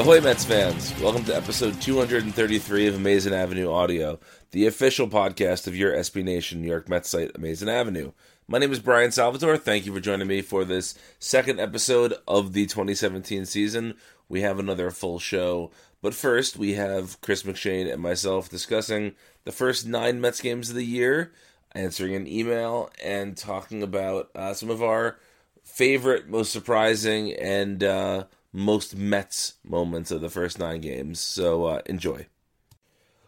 Ahoy, Mets fans! Welcome to episode 233 of Amazing Avenue Audio, the official podcast of your SB Nation New York Mets site, Amazing Avenue. My name is Brian Salvatore. Thank you for joining me for this second episode of the 2017 season. We have another full show, but first we have Chris McShane and myself discussing the first nine Mets games of the year, answering an email, and talking about uh, some of our favorite, most surprising, and uh, most Mets moments of the first nine games. So uh, enjoy.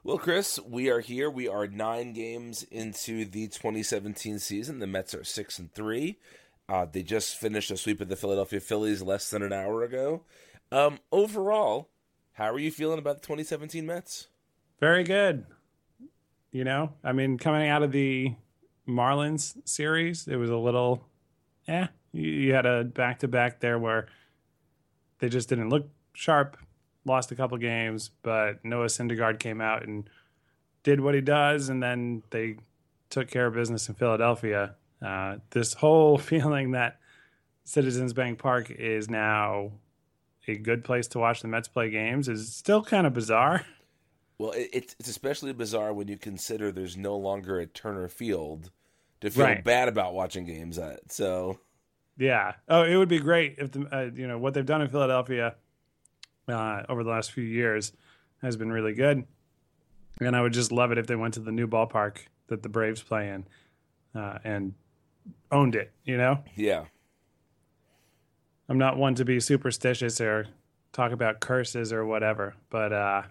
Well, Chris, we are here. We are nine games into the 2017 season. The Mets are six and three. Uh, they just finished a sweep of the Philadelphia Phillies less than an hour ago. Um, overall, how are you feeling about the 2017 Mets? Very good. You know, I mean, coming out of the Marlins series, it was a little, eh. You, you had a back to back there where they just didn't look sharp lost a couple games, but Noah Syndergaard came out and did what he does, and then they took care of business in Philadelphia. Uh, this whole feeling that Citizens Bank Park is now a good place to watch the Mets play games is still kind of bizarre. Well, it's it's especially bizarre when you consider there's no longer a Turner Field to feel right. bad about watching games at. So, yeah. Oh, it would be great if the uh, you know what they've done in Philadelphia uh, over the last few years has been really good. And I would just love it if they went to the new ballpark that the Braves play in uh, and owned it, you know? Yeah. I'm not one to be superstitious or talk about curses or whatever, but uh,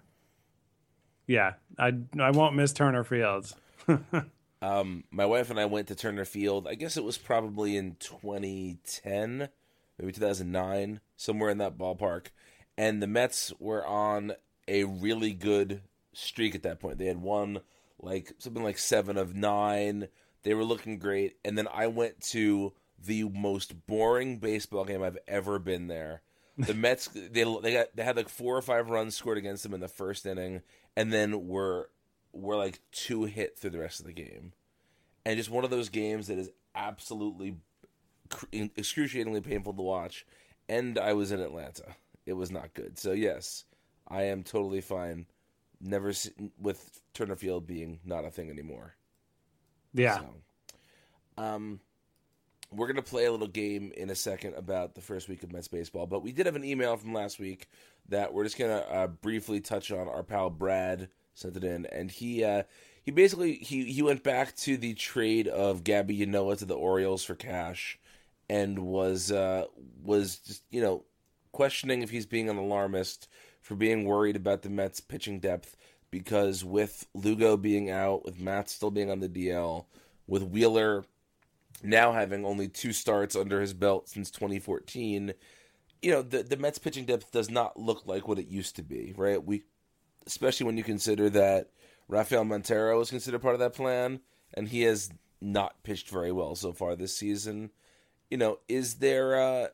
yeah, I I won't miss Turner Fields. um, my wife and I went to Turner Field. I guess it was probably in 2010, maybe 2009, somewhere in that ballpark and the Mets were on a really good streak at that point. They had won like something like seven of nine. They were looking great, and then I went to the most boring baseball game I've ever been there. The Mets they they got they had like four or five runs scored against them in the first inning, and then were were like two hit through the rest of the game, and just one of those games that is absolutely excruciatingly painful to watch. And I was in Atlanta it was not good. So yes, I am totally fine. Never with Turner Field being not a thing anymore. Yeah. So, um, we're gonna play a little game in a second about the first week of Mets baseball, but we did have an email from last week that we're just gonna uh, briefly touch on. Our pal Brad sent it in, and he uh, he basically he he went back to the trade of Gabby Ynoa to the Orioles for cash, and was uh, was just you know questioning if he's being an alarmist for being worried about the Mets pitching depth because with Lugo being out, with Matt still being on the DL, with Wheeler now having only two starts under his belt since 2014, you know, the the Mets pitching depth does not look like what it used to be, right? We especially when you consider that Rafael Montero was considered part of that plan and he has not pitched very well so far this season. You know, is there uh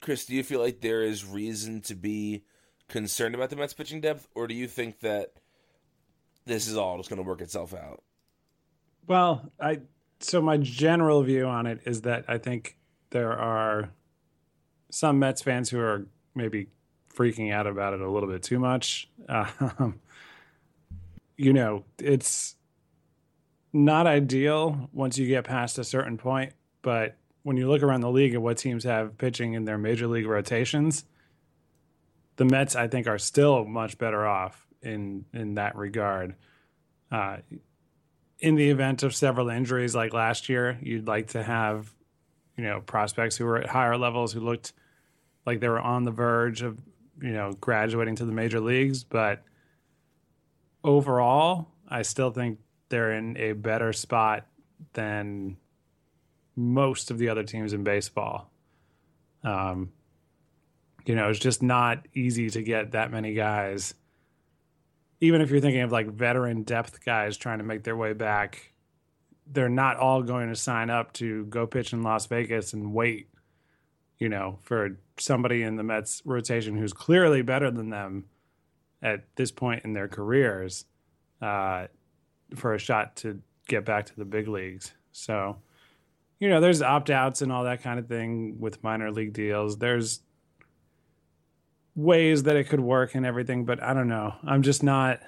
Chris, do you feel like there is reason to be concerned about the Mets pitching depth, or do you think that this is all just going to work itself out? Well, I so my general view on it is that I think there are some Mets fans who are maybe freaking out about it a little bit too much. Um, you know, it's not ideal once you get past a certain point, but when you look around the league at what teams have pitching in their major league rotations, the Mets I think are still much better off in in that regard. Uh, in the event of several injuries like last year, you'd like to have you know prospects who were at higher levels who looked like they were on the verge of you know graduating to the major leagues, but overall, I still think they're in a better spot than most of the other teams in baseball. Um, you know, it's just not easy to get that many guys. Even if you're thinking of like veteran depth guys trying to make their way back, they're not all going to sign up to go pitch in Las Vegas and wait, you know, for somebody in the Mets rotation who's clearly better than them at this point in their careers uh, for a shot to get back to the big leagues. So, you know, there's opt outs and all that kind of thing with minor league deals. There's ways that it could work and everything, but I don't know. I'm just not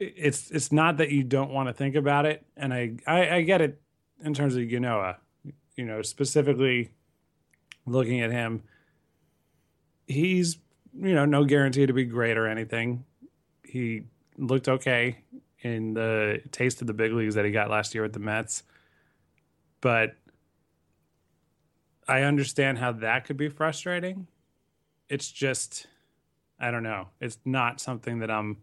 it's it's not that you don't want to think about it and I, I i get it in terms of Ynoa, you know specifically looking at him he's you know no guarantee to be great or anything. He looked okay in the taste of the big leagues that he got last year with the mets. But i understand how that could be frustrating. It's just i don't know. It's not something that i'm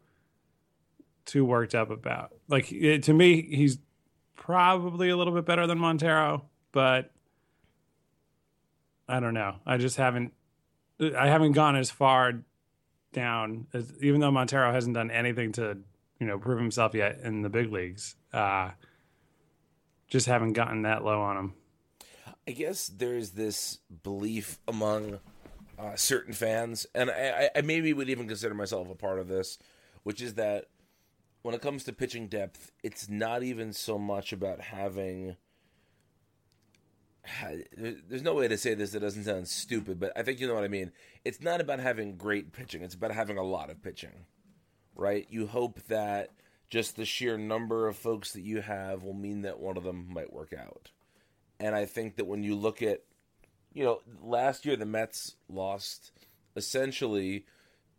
too worked up about. Like it, to me, he's probably a little bit better than Montero, but I don't know. I just haven't. I haven't gone as far down as even though Montero hasn't done anything to you know prove himself yet in the big leagues. Uh, just haven't gotten that low on him. I guess there's this belief among uh, certain fans, and I, I maybe would even consider myself a part of this, which is that when it comes to pitching depth, it's not even so much about having. There's no way to say this that doesn't sound stupid, but I think you know what I mean. It's not about having great pitching, it's about having a lot of pitching, right? You hope that just the sheer number of folks that you have will mean that one of them might work out. And I think that when you look at, you know, last year the Mets lost essentially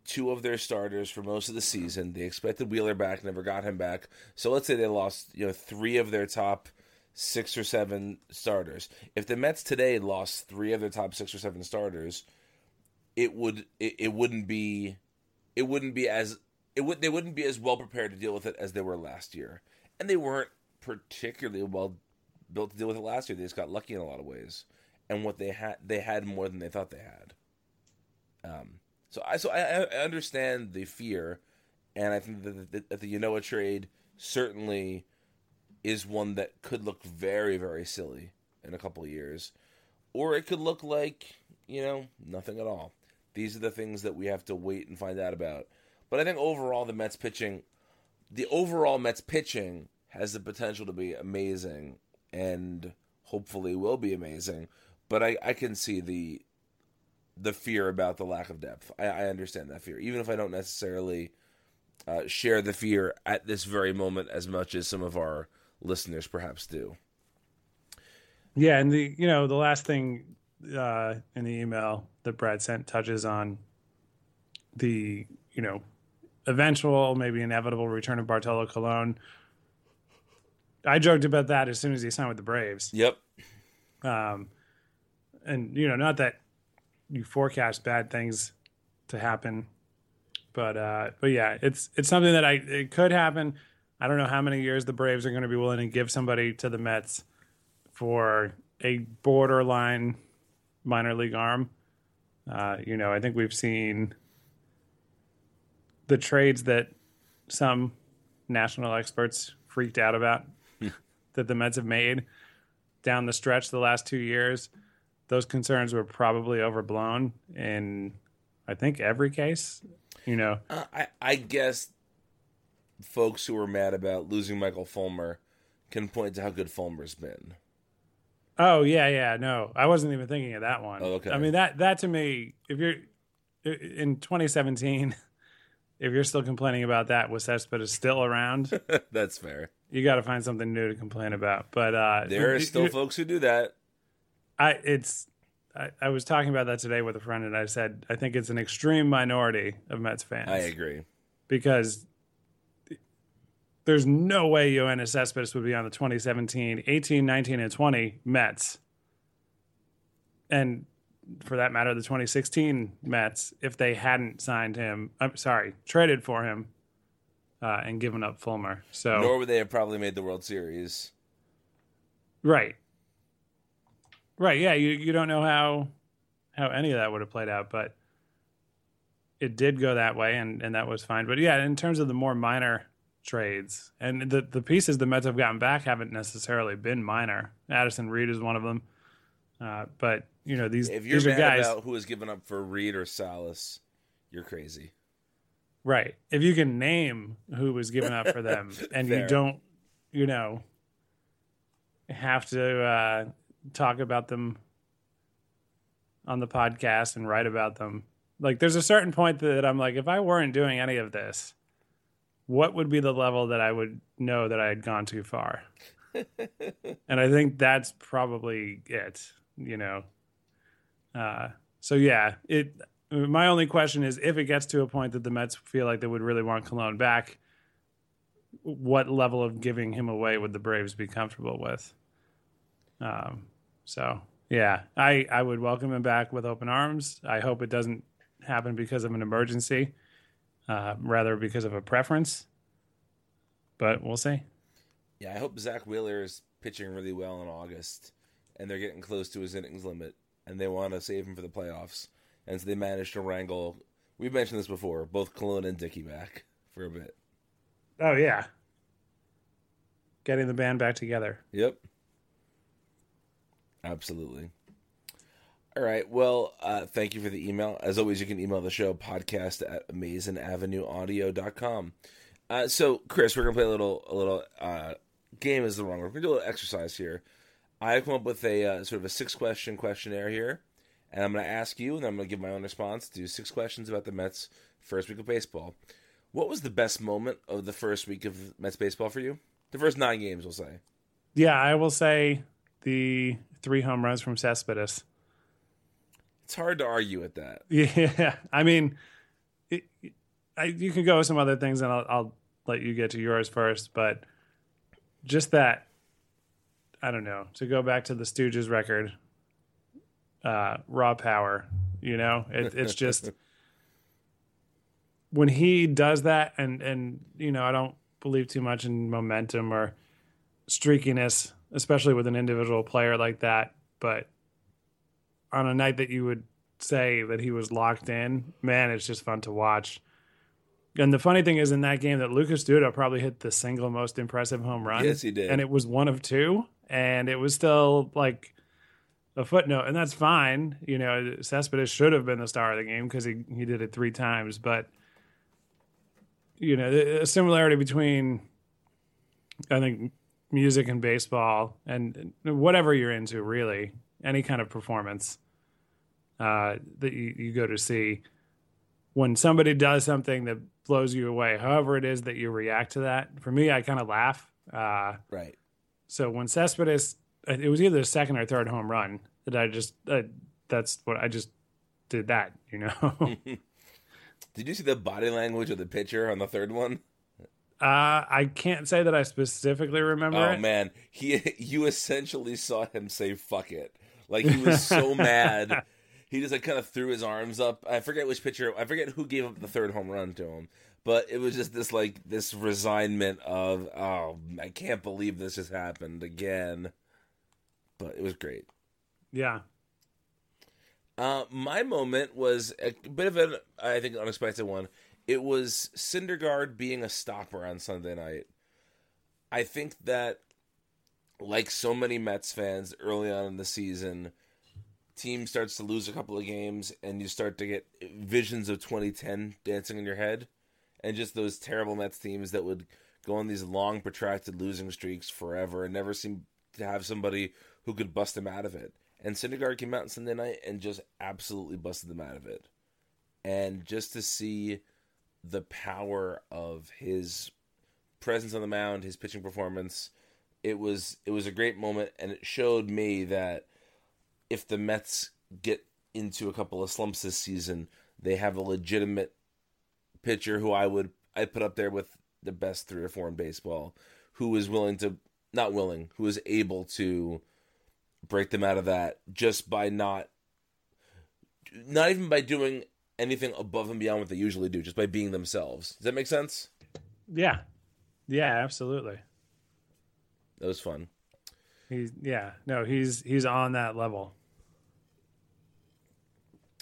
two of their starters for most of the season. They expected Wheeler back, never got him back. So let's say they lost, you know, three of their top six or seven starters. If the Mets today lost three of their top six or seven starters, it would it, it wouldn't be it wouldn't be as it would they wouldn't be as well prepared to deal with it as they were last year. And they weren't particularly well built to deal with it last year. They just got lucky in a lot of ways. And what they had they had more than they thought they had. Um so I so I, I understand the fear, and I think that the, that the Ynoa trade certainly is one that could look very very silly in a couple of years, or it could look like you know nothing at all. These are the things that we have to wait and find out about. But I think overall the Mets pitching, the overall Mets pitching has the potential to be amazing and hopefully will be amazing. But I, I can see the the fear about the lack of depth. I, I understand that fear, even if I don't necessarily uh, share the fear at this very moment as much as some of our listeners perhaps do. Yeah, and the you know the last thing uh, in the email that Brad sent touches on the you know eventual, maybe inevitable return of Bartolo Colon. I joked about that as soon as he signed with the Braves. Yep. Um, and you know, not that you forecast bad things to happen. But uh, but yeah, it's it's something that I it could happen. I don't know how many years the Braves are going to be willing to give somebody to the Mets for a borderline minor league arm. Uh, you know, I think we've seen the trades that some national experts freaked out about that the Mets have made down the stretch the last two years those concerns were probably overblown in I think every case. You know, uh, I I guess folks who are mad about losing Michael Fulmer can point to how good Fulmer's been. Oh yeah, yeah. No, I wasn't even thinking of that one. Oh, okay. I mean that that to me, if you're in 2017, if you're still complaining about that, was Cespedes is still around? That's fair. You got to find something new to complain about. But uh, there are still folks who do that. I it's I, I, was talking about that today with a friend, and I said I think it's an extreme minority of Mets fans. I agree because there's no way Yoenis Cespedes would be on the 2017, 18, 19, and 20 Mets, and for that matter, the 2016 Mets if they hadn't signed him. I'm sorry, traded for him. Uh, and given up Fulmer, so nor would they have probably made the World Series. Right, Right. Yeah. You you don't know how how any of that would have played out, but it did go that way, and and that was fine. But yeah, in terms of the more minor trades and the the pieces the Mets have gotten back haven't necessarily been minor. Addison Reed is one of them. Uh, but you know these if you're these mad guys, about who has given up for Reed or Salas, you're crazy. Right. If you can name who was given up for them, and you don't, you know, have to uh, talk about them on the podcast and write about them. Like there's a certain point that I'm like, if I weren't doing any of this, what would be the level that I would know that I had gone too far? and I think that's probably it, you know. Uh, so yeah, it. My only question is if it gets to a point that the Mets feel like they would really want Colon back, what level of giving him away would the Braves be comfortable with? Um, so yeah, I I would welcome him back with open arms. I hope it doesn't happen because of an emergency, uh, rather because of a preference. But we'll see. Yeah, I hope Zack Wheeler is pitching really well in August, and they're getting close to his innings limit, and they want to save him for the playoffs, and so they managed to wrangle. We've mentioned this before, both Colon and Dickey back for a bit. Oh yeah, getting the band back together. Yep. Absolutely. All right. Well, uh, thank you for the email. As always, you can email the show podcast at amazingavenueaudio.com. Uh, so, Chris, we're gonna play a little a little uh, game is the wrong word. We're gonna do a little exercise here. I come up with a uh, sort of a six question questionnaire here, and I'm gonna ask you, and I'm gonna give my own response to six questions about the Mets' first week of baseball. What was the best moment of the first week of Mets baseball for you? The first nine games, we'll say. Yeah, I will say the three home runs from Cespedes. It's hard to argue with that. Yeah, I mean, it, I, you can go with some other things, and I'll, I'll let you get to yours first. But just that, I don't know. To go back to the Stooges record, uh, raw power. You know, it, it's just when he does that, and and you know, I don't believe too much in momentum or streakiness, especially with an individual player like that. But on a night that you would say that he was locked in, man, it's just fun to watch. And the funny thing is, in that game, that Lucas Duda probably hit the single most impressive home run. Yes, he did. And it was one of two, and it was still like a footnote, and that's fine. You know, Cespedes should have been the star of the game because he he did it three times. But you know, a similarity between I think music and baseball and whatever you're into, really, any kind of performance uh, that you, you go to see. When somebody does something that blows you away, however it is that you react to that, for me, I kind of laugh. Uh, Right. so when Cespedes, it was either the second or third home run that I just, uh, that's what I just did that, you know? Did you see the body language of the pitcher on the third one? uh, I can't say that I specifically remember Oh it. man, he you essentially saw him say "fuck it." Like he was so mad. He just like kind of threw his arms up. I forget which pitcher. I forget who gave up the third home run to him. But it was just this like this resignment of oh I can't believe this has happened again. But it was great. Yeah. Uh, my moment was a bit of an, I think, unexpected one. It was Syndergaard being a stopper on Sunday night. I think that, like so many Mets fans early on in the season, team starts to lose a couple of games, and you start to get visions of 2010 dancing in your head, and just those terrible Mets teams that would go on these long, protracted losing streaks forever and never seem to have somebody who could bust them out of it. And Syndergaard came out on Sunday night and just absolutely busted them out of it. And just to see the power of his presence on the mound, his pitching performance, it was it was a great moment and it showed me that if the Mets get into a couple of slumps this season, they have a legitimate pitcher who I would I put up there with the best three or four in baseball, who is willing to not willing, who is able to break them out of that just by not not even by doing anything above and beyond what they usually do, just by being themselves. Does that make sense? Yeah. Yeah, absolutely. That was fun. He's, yeah. No, he's, he's on that level.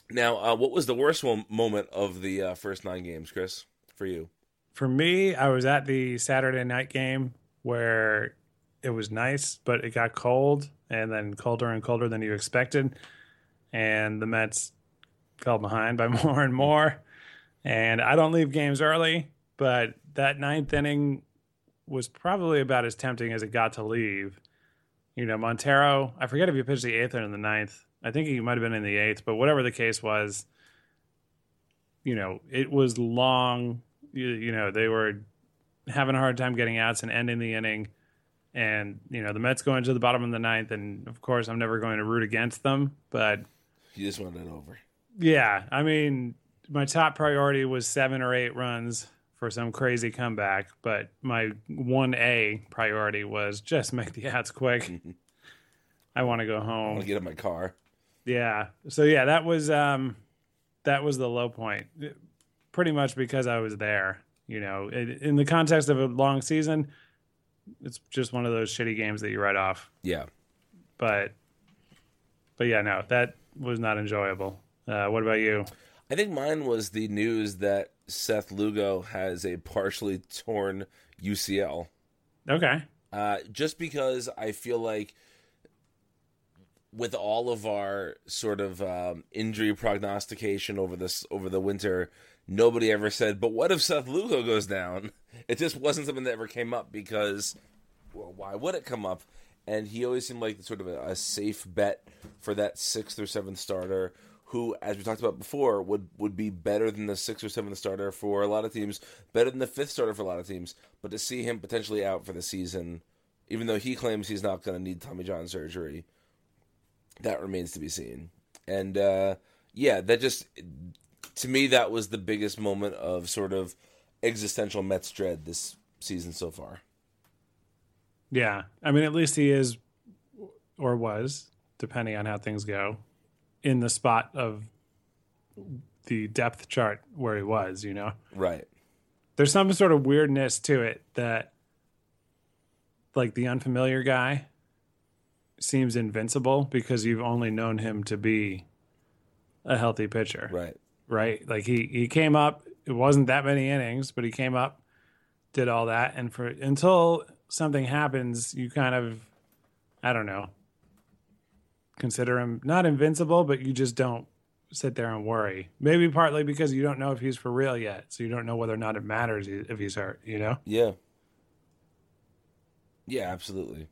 Now, uh, what was the worst one, moment of the uh, first nine games, Chris, for you? For me, I was at the Saturday night game where it was nice, but it got cold and then colder and colder than you expected. And the Mets fell behind by more and more. And I don't leave games early, but that ninth inning was probably about as tempting as it got to leave. You know, Montero, I forget if he pitched the eighth or in the ninth, I think he might have been in the eighth, but whatever the case was, you know, it was long. You, you know, they were having a hard time getting outs and ending the inning. And, you know, the Mets going to the bottom of the ninth. And of course, I'm never going to root against them. But You just want it over. yeah, I mean, my top priority was seven or eight runs for some crazy comeback. But my 1A priority was just make the ads quick. I want to go home. I home. want to get in my car. Yeah. So yeah, that was um that was the low point. Pretty much because I was there, you know, in, in the context of a long season, it's just one of those shitty games that you write off. Yeah. But but yeah, no, that was not enjoyable. Uh, what about you? I think mine was the news that Seth Lugo has a partially torn UCL. Okay. Uh, just because I feel like with all of our sort of um, injury prognostication over this over the winter, nobody ever said, "But what if Seth Lugo goes down?" It just wasn't something that ever came up because, well, why would it come up? And he always seemed like sort of a, a safe bet for that sixth or seventh starter, who, as we talked about before, would would be better than the sixth or seventh starter for a lot of teams, better than the fifth starter for a lot of teams. But to see him potentially out for the season, even though he claims he's not going to need Tommy John surgery, that remains to be seen. And uh, yeah, that just to me that was the biggest moment of sort of existential Mets dread this season so far. Yeah. I mean, at least he is or was, depending on how things go, in the spot of the depth chart where he was, you know. Right. there's some sort of weirdness to it that like the unfamiliar guy seems invincible because you've only known him to be a healthy pitcher Right. right like he he came up it wasn't that many innings but he came up did all that and for until something happens you kind of i don't know consider him not invincible but you just don't sit there and worry maybe partly because you don't know if he's for real yet so you don't know whether or not it matters if he's hurt you know Yeah. Yeah, absolutely.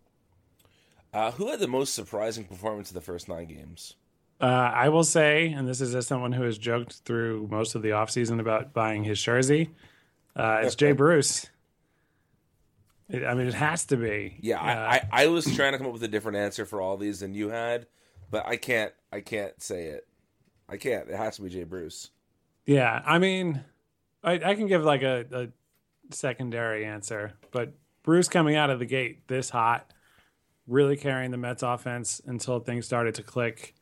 Uh, who had the most surprising performance of the first nine games? Uh, I will say, and this is as someone who has joked through most of the offseason about buying his jersey, uh, it's Jay Bruce. It, I mean, it has to be. Yeah, Uh, I, I, I was trying to come up with a different answer for all these than you had, but I can't I can't say it. I can't. It has to be Jay Bruce. yeah. I mean, I, I can give like a, a secondary answer, but Bruce coming out of the gate this hot, really carrying the Mets offense until things started to click,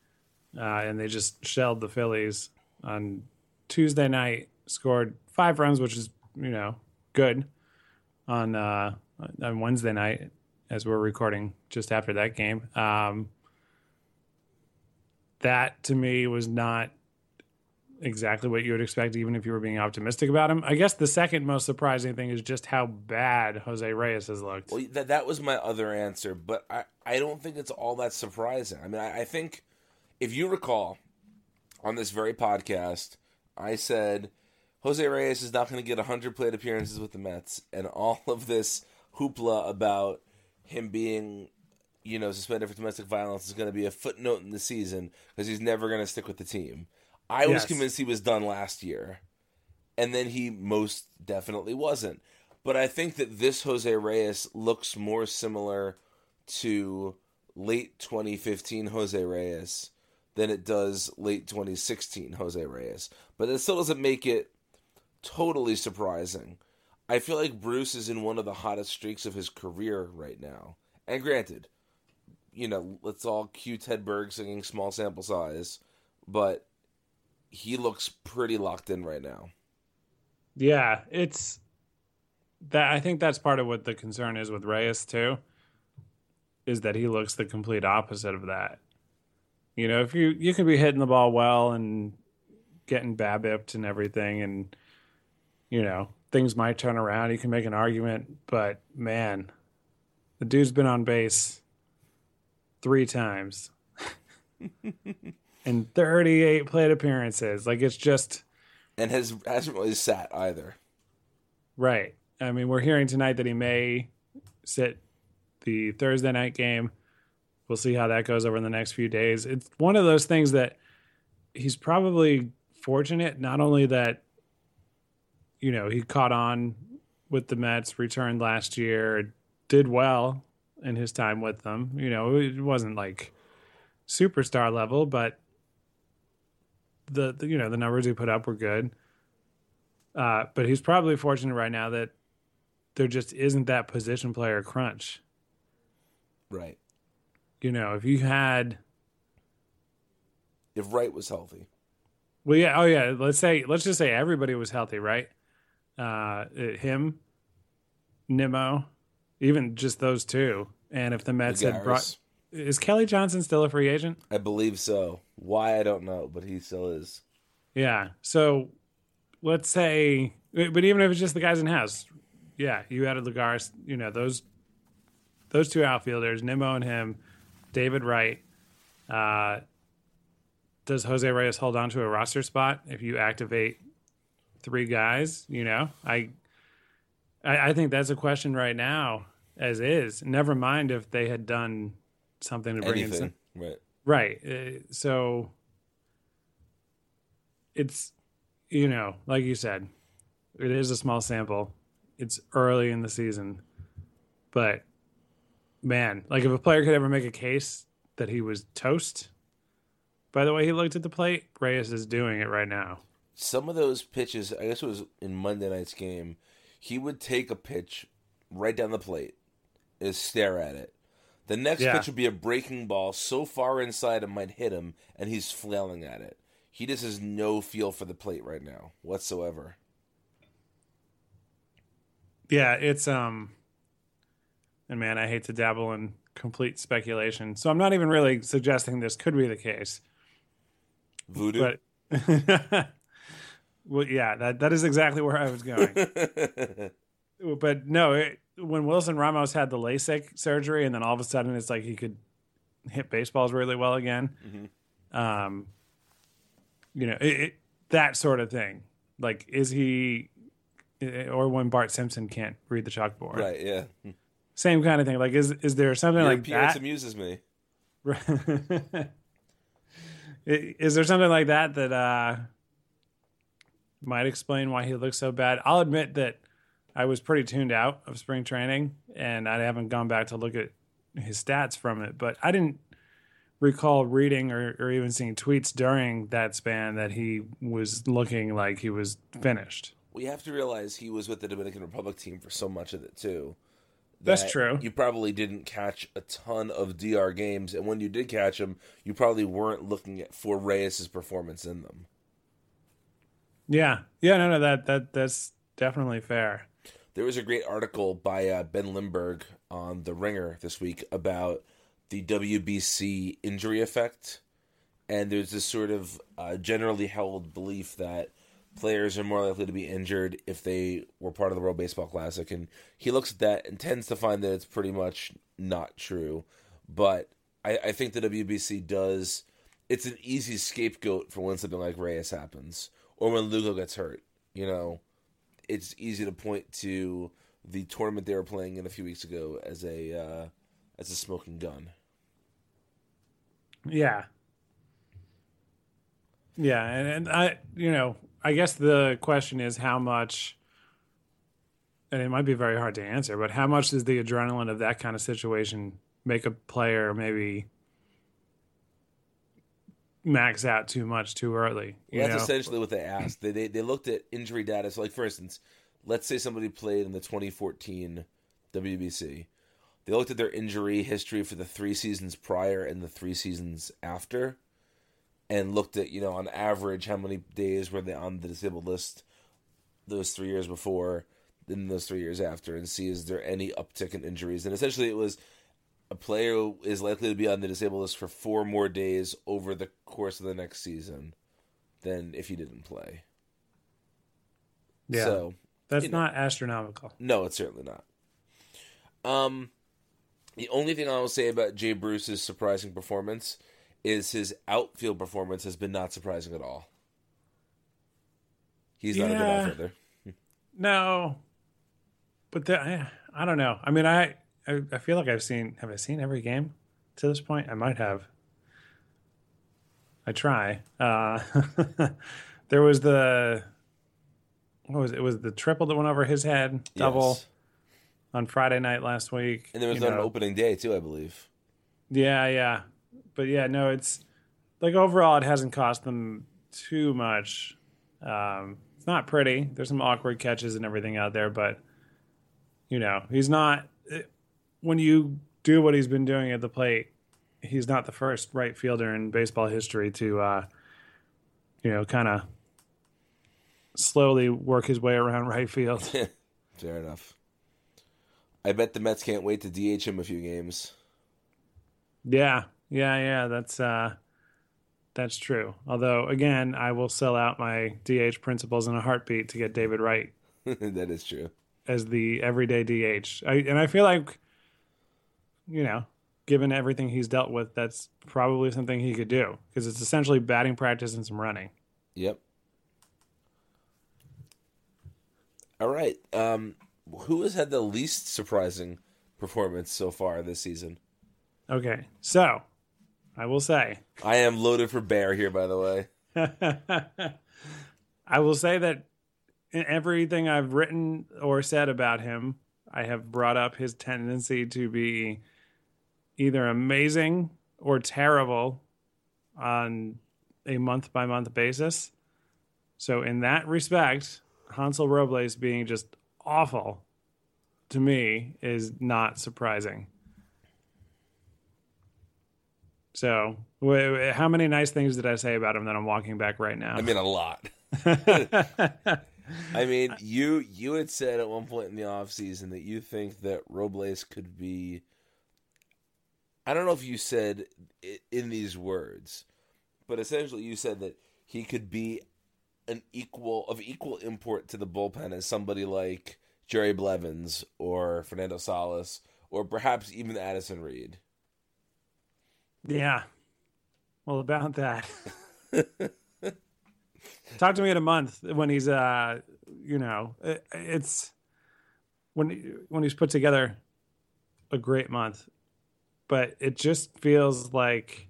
uh, and they just shelled the Phillies on Tuesday night. Scored five runs, which is you know good. On uh, on Wednesday night, as we're recording just after that game, um, that to me was not exactly what you would expect, even if you were being optimistic about him. I guess the second most surprising thing is just how bad Jose Reyes has looked. Well, that that was my other answer, but I, I don't think it's all that surprising. I mean, I, I think if you recall on this very podcast, I said Jose Reyes is not going to get 100 plate appearances with the Mets, and all of this hoopla about him being, you know, suspended for domestic violence is going to be a footnote in the season because he's never going to stick with the team. I was convinced he was done last year, and then he most definitely wasn't. But I think that this Jose Reyes looks more similar to late 2015 Jose Reyes than it does late 2016 Jose Reyes. But it still doesn't make it totally surprising. I feel like Bruce is in one of the hottest streaks of his career right now. And granted, you know, let's all cue Ted Berg singing small sample size, but he looks pretty locked in right now. Yeah, it's that. I think that's part of what the concern is with Reyes too, is that he looks the complete opposite of that. You know, if you you could be hitting the ball well and getting babipped and everything, and you know things might turn around. You can make an argument, but man, the dude's been on base three times and 38 plate appearances. Like it's just. And has hasn't really sat either. Right. I mean, we're hearing tonight that he may sit the Thursday night game. we'll see how that goes over in the next few days. It's one of those things that he's probably fortunate, not only that, you know, he caught on with the Mets, returned last year, did well in his time with them. You know, it wasn't like superstar level, but the, the you know the numbers he put up were good. Uh, but he's probably fortunate right now that there just isn't that position player crunch. Right. You know, if you had, If Wright was healthy. well, yeah, oh yeah, let's say, let's just say everybody was healthy, right? Uh, him, Nimmo, even just those two. And if the Mets had brought, is Kelly Johnson still a free agent? I believe so. Why I don't know, but he still is. Yeah. So let's say, but even if it's just the guys in house, yeah, you added Lagares, you know, those those two outfielders, Nimmo and him, David Wright. Uh, does Jose Reyes hold on to a roster spot if you activate three guys? You know, I, I, I think that's a question right now, as is. Never mind if they had done something to bring in some, Anything. Right. Right. Uh, so it's, you know, like you said, it is a small sample. It's early in the season. But man, like if a player could ever make a case that he was toast by the way he looked at the plate, Reyes is doing it right now. Some of those pitches, I guess it was in Monday night's game, he would take a pitch right down the plate and stare at it. The next Yeah. pitch would be a breaking ball so far inside it might hit him, and he's flailing at it. He just has no feel for the plate right now whatsoever. Yeah, it's um and man, I hate to dabble in complete speculation. So I'm not even really suggesting this could be the case. Voodoo. But well, yeah, that that is exactly where I was going. but no, it, when Wilson Ramos had the LASIK surgery, and then all of a sudden it's like he could hit baseballs really well again. Um, you know, it, it, that sort of thing. Like, is he, or when Bart Simpson can't read the chalkboard? right, yeah. Same kind of thing. Like, is is there something Your like appearance that? amuses me. is there something like that that uh, might explain why he looks so bad? I'll admit that I was pretty tuned out of spring training, and I haven't gone back to look at his stats from it. But I didn't recall reading or, or even seeing tweets during that span that he was looking like he was finished. We have to realize he was with the Dominican Republic team for so much of it too. That's true. You probably didn't catch a ton of DR games, and when you did catch them, you probably weren't looking at for Reyes' performance in them. Yeah, yeah, no, no, that that that's definitely fair. There was a great article by uh, Ben Lindbergh on The Ringer this week about the WBC injury effect, and there's this sort of uh, generally held belief that players are more likely to be injured if they were part of the World Baseball Classic, and he looks at that and tends to find that it's pretty much not true. But I, I think the WBC does. It's an easy scapegoat for when something like Reyes happens, or when Lugo gets hurt. You know, it's easy to point to the tournament they were playing in a few weeks ago as a uh, as a smoking gun. Yeah. Yeah, and, and I, you know, I guess the question is how much, and it might be very hard to answer, but how much does the adrenaline of that kind of situation make a player maybe max out too much too early? You Well, that's know? essentially what they asked. They, they they looked at injury data. So, like for instance, let's say somebody played in the 2014 WBC. They looked at their injury history for the three seasons prior and the three seasons after, and looked at you know on average how many days were they on the disabled list those three years before, then those three years after, and see is there any uptick in injuries. And essentially, it was a player is likely to be on the disabled list for four more days over the course of the next season than if he didn't play. yeah, So that's you know. not astronomical. no, it's certainly not. Um, the only thing I will say about Jay Bruce's surprising performance is his outfield performance has been not surprising at all. He's not a good outfielder. No, but the, I, I don't know. I mean, I, I I feel like I've seen. Have I seen every game? to this point? I might have. I try. Uh, there was the what was it? it? Was the triple that went over his head, double Yes. on Friday night last week? And there was you an opening day too, I believe. Yeah, yeah, but yeah, no, it's like overall, it hasn't cost them too much. Um, it's not pretty. There's some awkward catches and everything out there, but you know, he's not. When you do what he's been doing at the plate, he's not the first right fielder in baseball history to, uh, you know, kind of slowly work his way around right field. Fair enough. I bet the Mets can't wait to DH him a few games. Yeah, yeah, yeah. That's uh, that's true. Although, again, I will sell out my DH principles in a heartbeat to get David Wright that is true. as the everyday DH. I, and I feel like, you know, given everything he's dealt with, that's probably something he could do because it's essentially batting practice and some running. Yep. All right. Um, who has had the least surprising performance so far this season? Okay, so I will say, I am loaded for bear here, by the way. I will say that in everything I've written or said about him, I have brought up his tendency to be either amazing or terrible on a month by month basis. So, in that respect, Hansel Robles being just awful to me is not surprising. So, how many nice things did I say about him that I'm walking back right now? I mean, a lot. I mean, you you had said at one point in the off season that you think that Robles could be. I don't know if you said it in these words, but essentially you said that he could be an equal of equal import to the bullpen as somebody like Jerry Blevins or Fernando Salas or perhaps even Addison Reed. Yeah. Well, about that. Talk to me in a month when he's uh you know, it, it's when when he's put together a great month. But it just feels like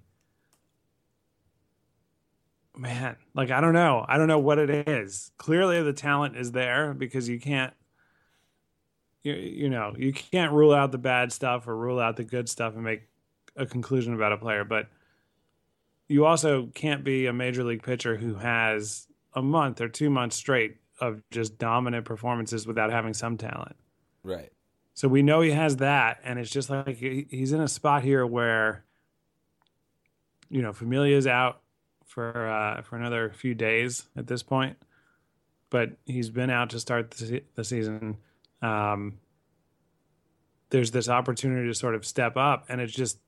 man, like I don't know. I don't know what it is. Clearly the talent is there because you can't you, you know, you can't rule out the bad stuff or rule out the good stuff and make a conclusion about a player, but you also can't be a major league pitcher who has a month or two months straight of just dominant performances without having some talent. Right. So we know he has that, and it's just like he's in a spot here where, you know, Familia's out for uh, for another few days at this point, but he's been out to start the, the season. Um, there's this opportunity to sort of step up, and it's just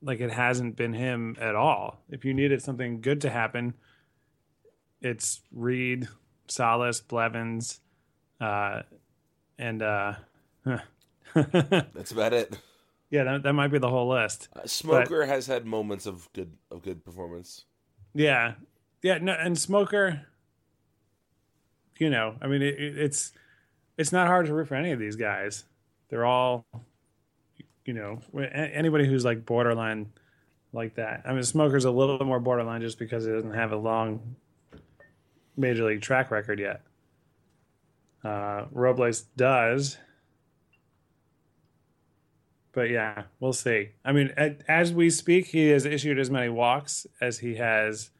like it hasn't been him at all. If you needed something good to happen, it's Reed, Salas, Blevins, uh, and uh, That's about it. yeah, that, that might be the whole list. Uh, Smoker has had moments of good of good performance. Yeah, yeah, no, and Smoker. You know, I mean, it, it- it's it's not hard to root for any of these guys. They're all, you know, anybody who's like borderline like that. I mean, Smoker's a little bit more borderline just because he doesn't have a long major league track record yet. Uh, Robles does. But yeah, we'll see. I mean, as we speak, he has issued as many walks as he has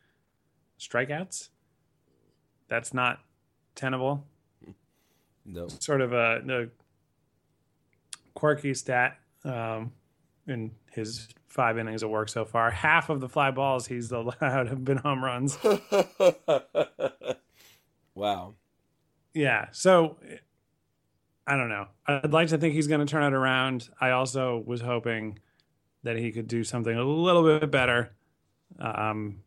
strikeouts. That's not tenable. No. Sort of a, a quirky stat um, in his five innings of work so far. Half of the fly balls he's allowed have been home runs. wow. Yeah. So I don't know. I'd like to think he's going to turn it around. I also was hoping that he could do something a little bit better. Um,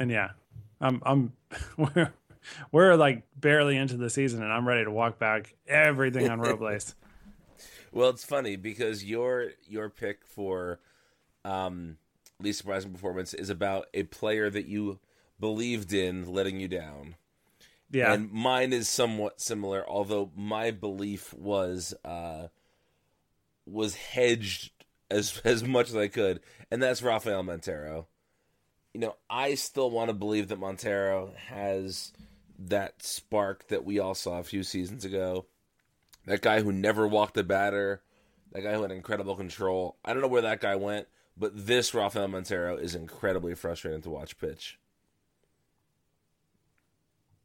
and yeah, I'm, I'm, we're, we're like barely into the season and I'm ready to walk back everything on Robles. Well, it's funny because your your pick for um, least surprising performance is about a player that you believed in letting you down. Yeah. And mine is somewhat similar, although my belief was uh, was hedged as as much as I could, and that's Rafael Montero. You know, I still want to believe that Montero has that spark that we all saw a few seasons ago. That guy who never walked a batter, that guy who had incredible control. I don't know where that guy went, but this Rafael Montero is incredibly frustrating to watch pitch.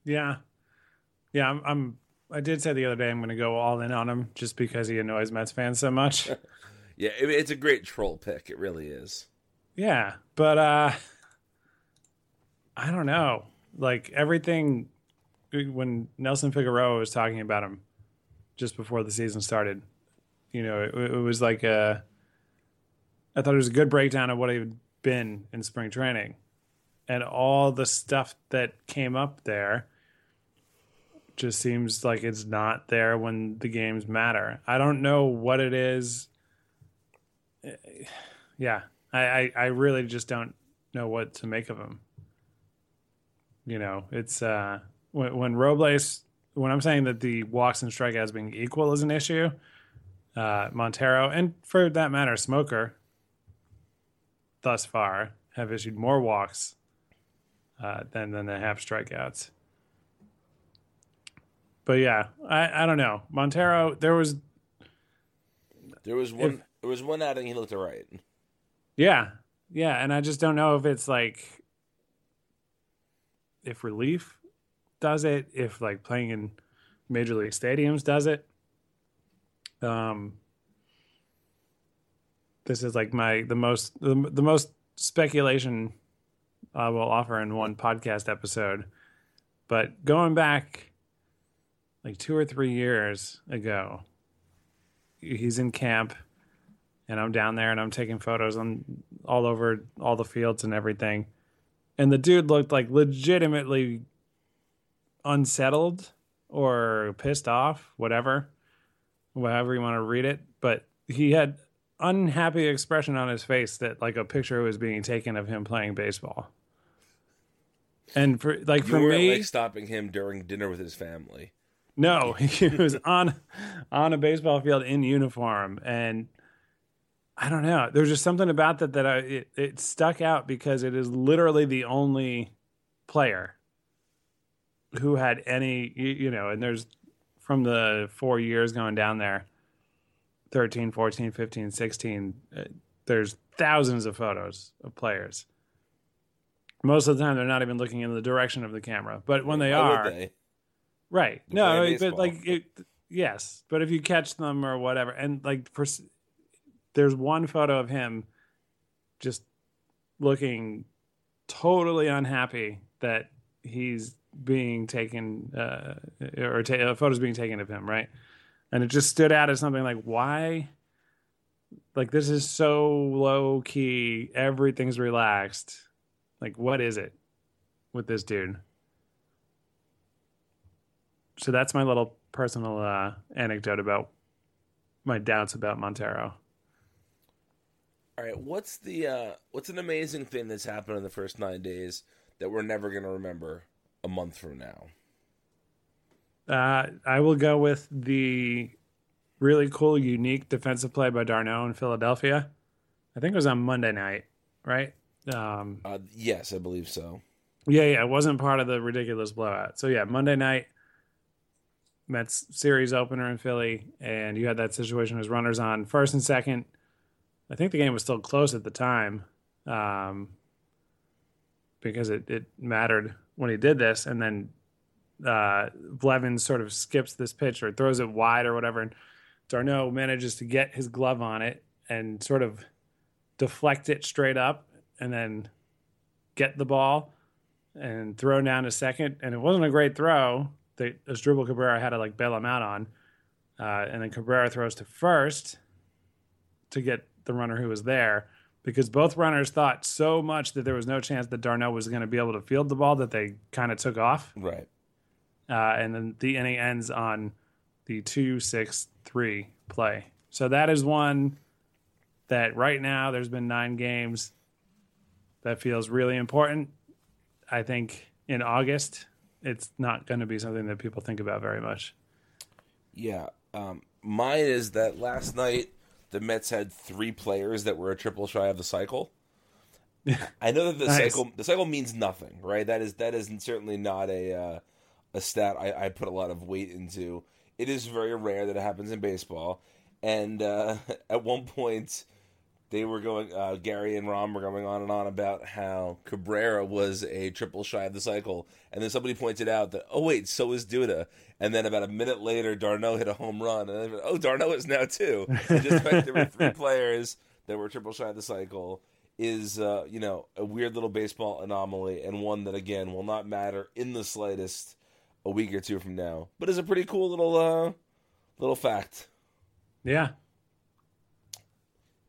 Yeah, yeah. I'm. I'm I did say the other day I'm going to go all in on him just because he annoys Mets fans so much. yeah, it's a great troll pick. It really is. Yeah, but uh I don't know. Like everything when Nelson Figueroa was talking about him just before the season started, you know, it, it was like a. I thought it was a good breakdown of what he'd been in spring training, and all the stuff that came up there. Just seems like it's not there when the games matter. I don't know what it is. Yeah, I, I, I really just don't know what to make of him. You know, it's uh when, when Robles, when I'm saying that the walks and strikeouts being equal is an issue, uh, Montero, and for that matter, Smoker, thus far, have issued more walks uh, than than they have strikeouts. But yeah, I, I don't know Montero. There was there was one if, there was one outing he looked all right. Yeah, yeah, and I just don't know if it's like if relief does it, if like playing in major league stadiums does it. Um, this is like my the most the, the most speculation I will offer in one podcast episode. But going back like two or three years ago, he's in camp and I'm down there and I'm taking photos on all over all the fields and everything. And the dude looked like legitimately unsettled or pissed off, whatever, however you want to read it. But he had unhappy expression on his face that like a picture was being taken of him playing baseball. And for like you for me, like stopping him during dinner with his family. No, he was on on a baseball field in uniform, and I don't know. There's just something about that that I it, it stuck out because it is literally the only player who had any you know and there's from the four years going down there 13 14 15 16 uh, there's thousands of photos of players most of the time they're not even looking in the direction of the camera but when they are they? Right no but like it, yes but if you catch them or whatever and like for, there's one photo of him just looking totally unhappy that he's being taken uh, or ta- uh, photos being taken of him, right? And it just stood out as something like, why? Like this is so low key. Everything's relaxed. Like, what is it with this dude? So that's my little personal uh, anecdote about my doubts about Montero. All right, what's the uh, what's an amazing thing that's happened in the first nine days that we're never going to remember a month from now? Uh, I will go with the really cool, unique defensive play by d'Arnaud in Philadelphia. I think it was on Monday night, right? Um, uh, yes, I believe so. Yeah, yeah, it wasn't part of the ridiculous blowout. So yeah, Monday night, Mets series opener in Philly, and you had that situation as runners on first and second. I think the game was still close at the time, um, because it, it mattered when he did this, and then uh, Blevins sort of skips this pitch or throws it wide or whatever, and d'Arnaud manages to get his glove on it and sort of deflect it straight up, and then get the ball and throw down to second. And it wasn't a great throw that Asdrubal Cabrera had to like bail him out on, uh, and then Cabrera throws to first to get the runner who was there because both runners thought so much that there was no chance that d'Arnaud was going to be able to field the ball that they kind of took off. Right. Uh, and then the inning ends on the two six three play. So that is one that right now there's been nine games. That feels really important. I think in August it's not going to be something that people think about very much. Yeah. Um, mine is that last night the Mets had three players that were a triple shy of the cycle. I know that the Nice. cycle the cycle means nothing, right? That is that is certainly not a uh, a stat I, I put a lot of weight into. It is very rare that it happens in baseball, and uh, at one point they were going. Uh, Gary and Ron were going on and on about how Cabrera was a triple shy of the cycle, and then somebody pointed out that oh wait, so is Duda, and then about a minute later, d'Arnaud hit a home run, and then oh d'Arnaud is now too. And just fact there were three players that were triple shy of the cycle is uh, you know a weird little baseball anomaly, and one that again will not matter in the slightest a week or two from now, but is a pretty cool little uh, little fact. Yeah.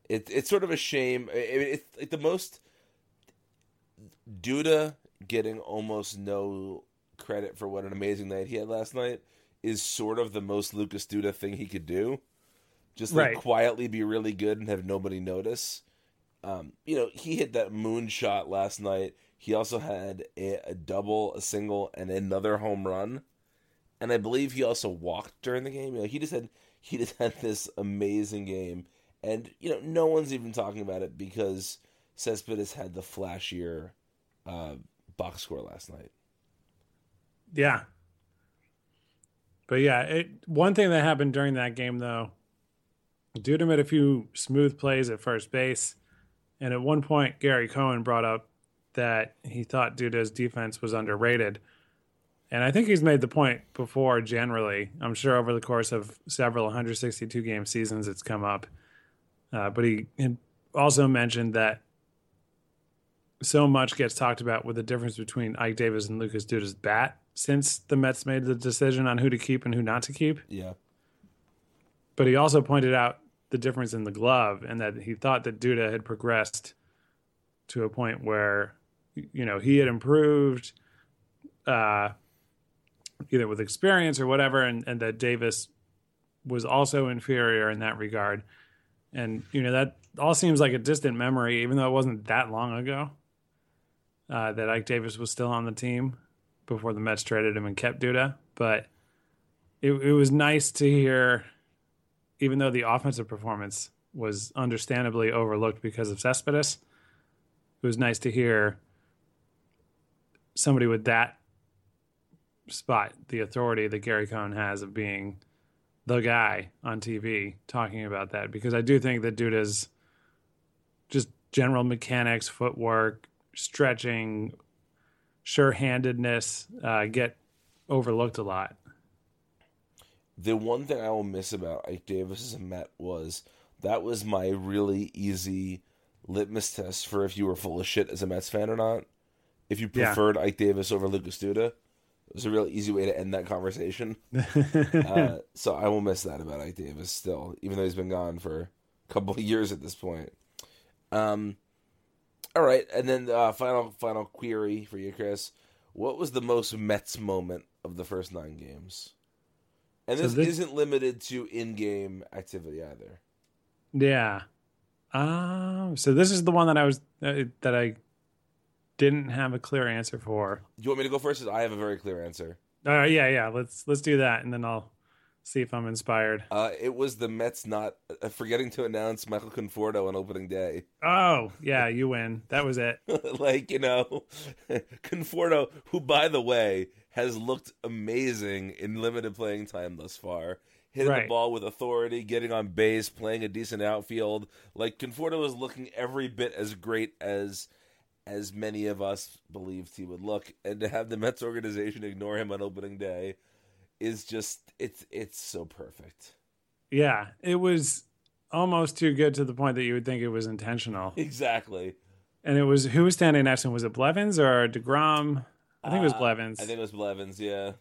It, it's sort of a shame. I- I mean, it's like the most Duda getting almost no credit for what an amazing night he had last night is sort of the most Lucas Duda thing he could do. Just like Right. quietly be really good and have nobody notice. Um, you know, he hit that moon shot last night. He also had a, a double, a single, and another home run. And I believe he also walked during the game. You know, he just had he just had this amazing game. And you know, no one's even talking about it because Cespedes had the flashier uh, box score last night. Yeah. But yeah, it one thing that happened during that game though, Duda made a few smooth plays at first base, and at one point Gary Cohen brought up that he thought Duda's defense was underrated. And I think he's made the point before generally. I'm sure over the course of several 162 game seasons it's come up. Uh, but he also mentioned that so much gets talked about with the difference between Ike Davis and Lucas Duda's bat since the Mets made the decision on who to keep and who not to keep. Yeah, But he also pointed out the difference in the glove and that he thought that Duda had progressed to a point where, you know, he had improved uh, either with experience or whatever, and, and that Davis was also inferior in that regard. And, you know, that all seems like a distant memory, even though it wasn't that long ago uh, that Ike Davis was still on the team before the Mets traded him and kept Duda. But it, it was nice to hear, even though the offensive performance was understandably overlooked because of Cespedes, it was nice to hear somebody with that spot, the authority that Gary Cohen has of being the guy on TV talking about that because I do think that Duda's just general mechanics, footwork, stretching, sure-handedness uh, get overlooked a lot. the one thing I will miss about Ike Davis as a Met was that was my really easy litmus test for if you were full of shit as a Mets fan or not. If you Yeah. preferred Ike Davis over Lucas Duda, it was a real easy way to end that conversation. uh, so I will miss that about Ike Davis still, even though he's been gone for a couple of years at this point. Um, all right, and then uh, final final query for you, Chris. What was the most Mets moment of the first nine games? And So this, this- isn't limited to in-game activity either. Yeah. Um. So this is the one that I was uh, that I didn't have a clear answer for. Do you want me to go first? I have a very clear answer. Uh, yeah, yeah. Let's let's do that, and then I'll see if I'm inspired. Uh, it was the Mets not uh, forgetting to announce Michael Conforto on opening day. Oh, yeah, you win. That was it. like you know, Conforto, who by the way has looked amazing in limited playing time thus far, hitting the ball with authority, getting on base, playing a decent outfield. Like Conforto is looking every bit as great as as many of us believed he would look, and to have the Mets organization ignore him on opening day is just it's it's so perfect. Yeah, it was almost too good to the point that you would think it was intentional. Exactly. And it was who was standing next to him? Was it Blevins or deGrom? I think it was Uh, Blevins. I think it was Blevins. Yeah.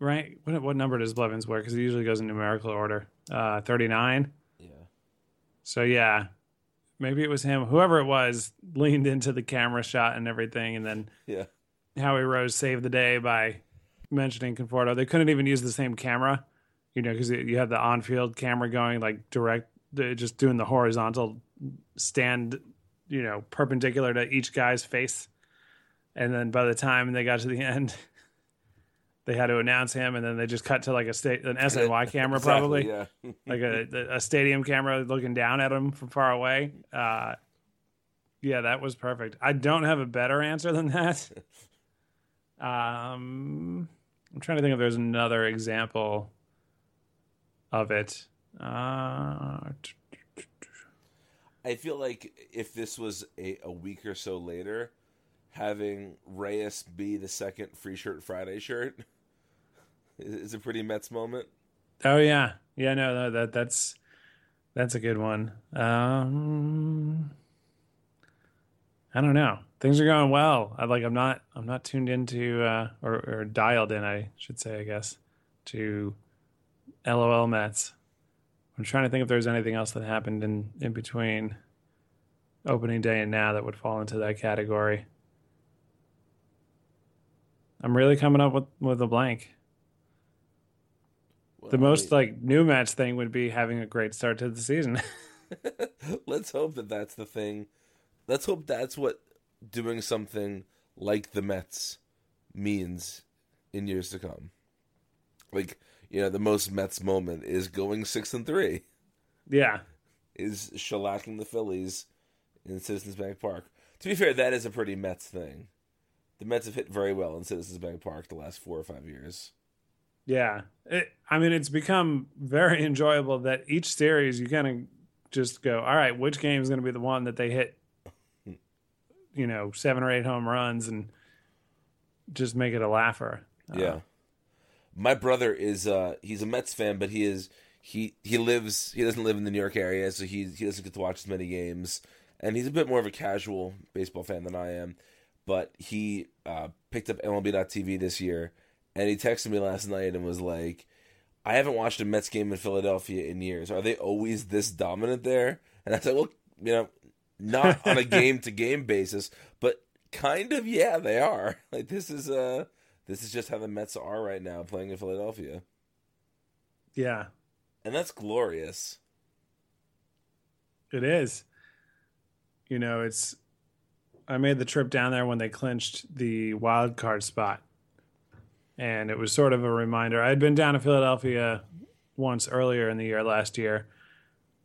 right? What what number does Blevins wear? Because it usually goes in numerical order. Uh, Thirty nine. Yeah. So yeah, maybe it was him. Whoever it was leaned into the camera shot and everything, and then Yeah. Howie Rose saved the day by mentioning Conforto. They couldn't even use the same camera, you know, because you have the on-field camera going like direct, uh, just doing the horizontal stand, you know, perpendicular to each guy's face. And then by the time they got to the end, they had to announce him, and then they just cut to like a state an SNY camera, probably yeah. like a a stadium camera looking down at him from far away. Uh, yeah, that was perfect. I don't have a better answer than that. Um, I'm trying to think if there's another example of it. Uh, I feel like if this was a, a week or so later, having Reyes be the second Free Shirt Friday shirt is, a pretty Mets moment. oh yeah, yeah. No, no, that that's that's a good one. Um, I don't know. Things are going well. I like. I'm not. I'm not tuned into uh, or or dialed in. I should say. I guess to LOL Mets. I'm trying to think if there's anything else that happened in in between opening day and now that would fall into that category. I'm really coming up with with a blank. The Well, I most like new Mets thing would be having a great start to the season. let's hope that that's the thing. Let's hope that's what doing something like the Mets means in years to come. Like you know, the most Mets moment is going six and three. yeah, is shellacking the Phillies in Citizens Bank Park. To be fair, that is a pretty Mets thing. The Mets have hit very well in Citizens Bank Park the last four or five years. Yeah. It, I mean, it's become very enjoyable that each series you kind of just go, all right, which game is going to be the one that they hit, you know, seven or eight home runs and just make it a laugher. Uh, Yeah. My brother is uh he's a Mets fan, but he is he he lives he doesn't live in the New York area, so he he doesn't get to watch as many games. And he's a bit more of a casual baseball fan than I am. But he uh picked up MLB.TV this year and he texted me last night and was like, I haven't watched a Mets game in Philadelphia in years. Are they always this dominant there? And I said, Well, you know, not on a game to game basis, but kind of yeah, they are. Like this is uh this is just how the Mets are right now playing in Philadelphia. Yeah, And that's glorious. it is. You know, it's. I made the trip down there when they clinched the wild card spot. And it was sort of a reminder. I had been down to Philadelphia once earlier in the year last year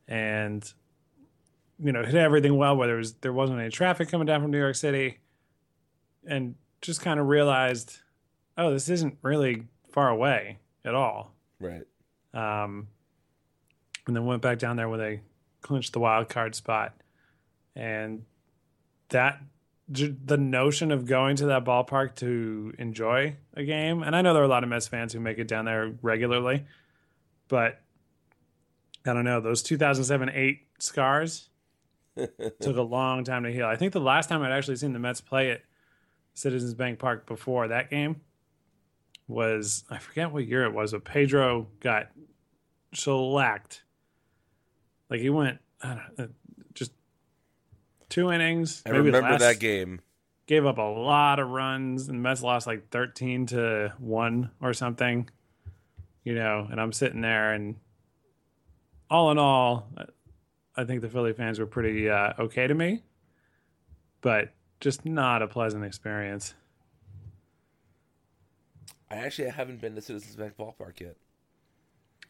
and you know, hit everything well where there was there wasn't any traffic coming down from New York City and just kind of realized, oh, this isn't really far away at all. Right. Um, and then went back down there when they clinched the wild card spot, and that the notion of going to that ballpark to enjoy a game, and I know there are a lot of Mets fans who make it down there regularly, but I don't know those 2007 eight scars took a long time to heal. I think the last time I'd actually seen the Mets play at Citizens Bank Park before that game was I forget what year it was, but Pedro got shellacked. Like he went I don't know, two innings. I remember last- that game. Gave up a lot of runs, and the Mets lost like thirteen to one or something. You know, and I'm sitting there, and all in all, I think the Philly fans were pretty uh, okay to me, but just not a pleasant experience. I actually haven't been to Citizens Bank Ballpark yet.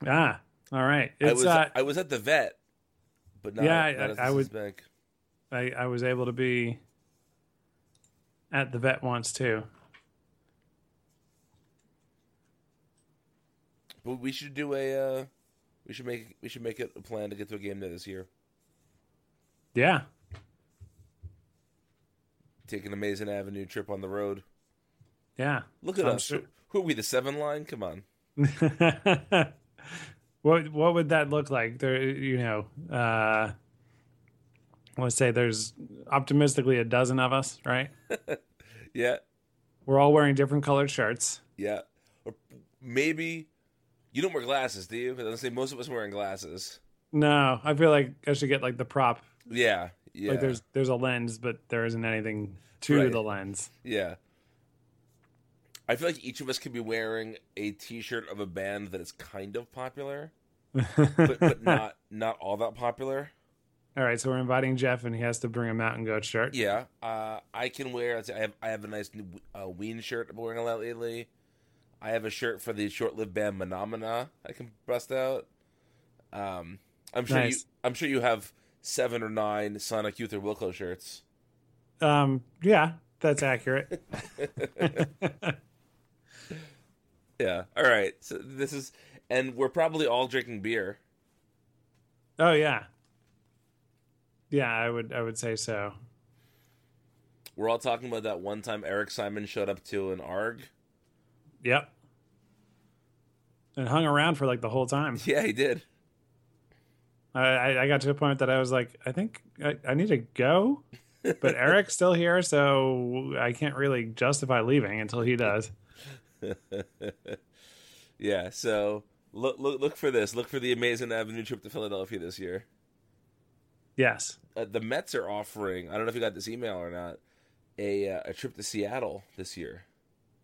Ah, all right. I was uh, I was at the vet, but not, Yeah, not I- at I Citizens would- Bank. I, I was able to be at the vet once too. But we should do a uh, we should make we should make it a plan to get to a game there this year. Yeah, Take an amazing avenue trip on the road. yeah. Look at I'm us. sure- Who are we? The seven line? Come on. what what would that look like? There, you know, uh, let's say there's optimistically a dozen of us, right? Yeah, We're all wearing different colored shirts. yeah. Or maybe you don't wear glasses, do you? Because I say most of us are wearing glasses. No, I feel like I should get like the prop. Yeah, yeah, Like there's there's a lens, but there isn't anything to Right. the lens. yeah. I feel like each of us could be wearing a T-shirt of a band that is kind of popular, but but not not all that popular. All right, so we're inviting Jeff, and he has to bring a mountain goat shirt. Yeah, uh, I can wear. I have I have a nice new uh, Ween shirt I'm wearing a lot lately. I have a shirt for the short-lived band Menomina I can bust out. Um, I'm sure Nice. you. I'm sure you have seven or nine Sonic Youth or Wilco shirts. Um, yeah, that's accurate. Yeah. All right. So this is, and we're probably all drinking beer. oh yeah, yeah. I would I would say so. We're all talking about that one time Eric Simon showed up to an ARG. Yep. And hung around for like the whole time. Yeah, he did. I, I got to a point that I was like, I think I, I need to go, but Eric's still here, so I can't really justify leaving until he does. Yeah. So look, look, look for this. Look for the Amazin' Avenue trip to Philadelphia this year. Yes. Uh, the Mets are offering. I don't know if you got this email or not. A uh, a trip to Seattle this year.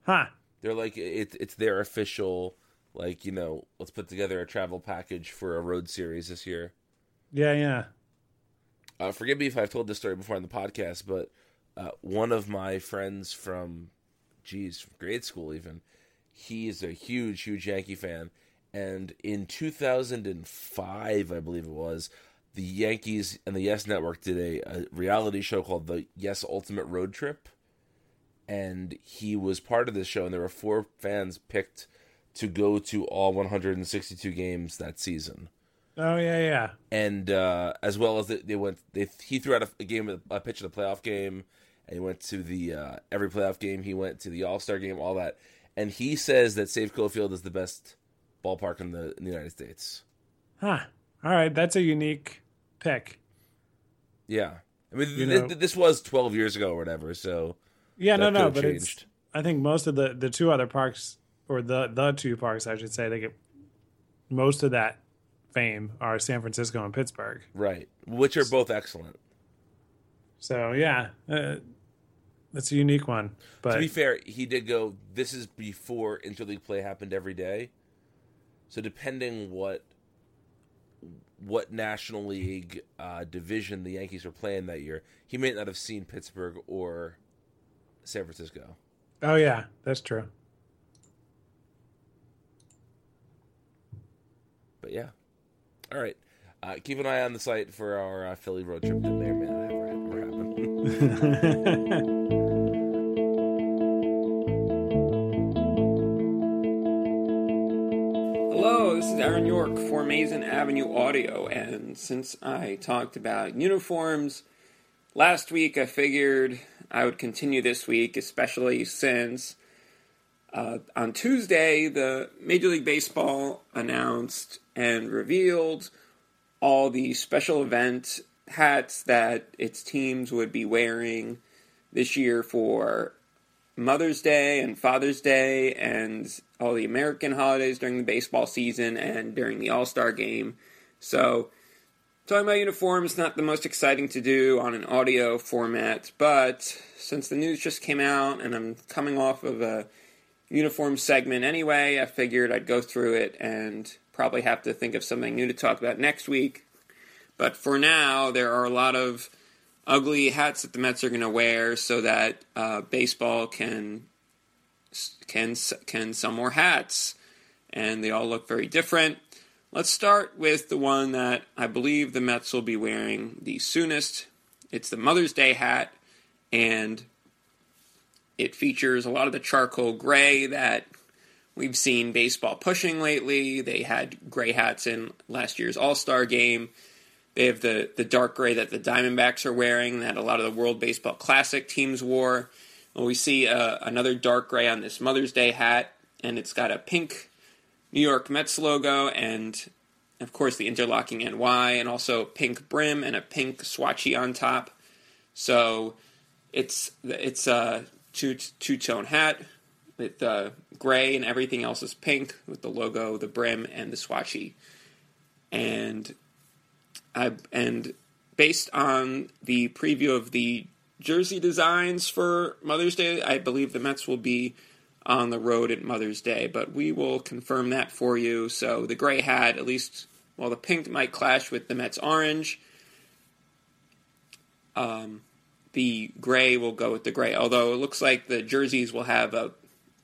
Huh. They're like it, it's their official like you know let's put together a travel package for a road series this year. Yeah, yeah. Uh, forgive me if I've told this story before on the podcast, but uh, one of my friends from, geez, from grade school even, he is a huge, huge Yankee fan. And in 2005, I believe it was, the Yankees and the Yes Network did a, a reality show called the Yes Ultimate Road Trip. And he was part of this show, and there were four fans picked to go to all 162 games that season Oh yeah, yeah. and uh, as well as they, they went, they he threw out a, a game, a pitch of the playoff game, and he went to the uh, every playoff game. He went to the All Star game, all that, and he says that Safeco Field is the best ballpark in the in the United States. Huh. All right, that's a unique pick. Yeah, I mean, You th- know- th- this was twelve years ago or whatever, so Yeah, no, no, but it's. I think most of the the two other parks, or the the two parks, I should say, they get most of that fame are San Francisco and Pittsburgh. right, which are both excellent. So yeah, uh, that's a unique one. But to be fair, he did go. This is before interleague play happened every day, so depending what what National League uh, division the Yankees were playing that year, he may not have seen Pittsburgh or San Francisco. oh yeah, that's true. But yeah, all right. Uh, keep an eye on the site for our uh, Philly road trip that may or may not ever Aaron York for Amazin' Avenue Audio, and since I talked about uniforms last week, I figured I would continue this week, especially since uh, on Tuesday the Major League Baseball announced and revealed all the special event hats that its teams would be wearing this year for Mother's Day and Father's Day and all the American holidays during the baseball season and during the All Star game. So, talking about uniforms, not the most exciting to do on an audio format, but since the news just came out and I'm coming off of a uniform segment anyway, I figured I'd go through it and probably have to think of something new to talk about next week. But for now, there are a lot of ugly hats that the Mets are going to wear so that uh, baseball can can can sell more hats, and they all look very different. Let's start with the one that I believe the Mets will be wearing the soonest. It's the Mother's Day hat, and it features a lot of the charcoal gray that we've seen baseball pushing lately. They had gray hats in last year's All Star game. They have the, the dark gray that the Diamondbacks are wearing that a lot of the World Baseball Classic teams wore. Well, we see uh, another dark gray on this Mother's Day hat, and it's got a pink New York Mets logo and, of course, the interlocking NY, and also pink brim and a pink swatchy on top. So it's it's a two two tone hat with uh, gray and everything else is pink with the logo, the brim, and the swatchy. And I, and based on the preview of the jersey designs for Mother's Day, I believe the Mets will be on the road at Mother's Day, but we will confirm that for you. So the gray hat, at least, while the pink might clash with the Mets orange, um, the gray will go with the gray. Although it looks like the jerseys will have a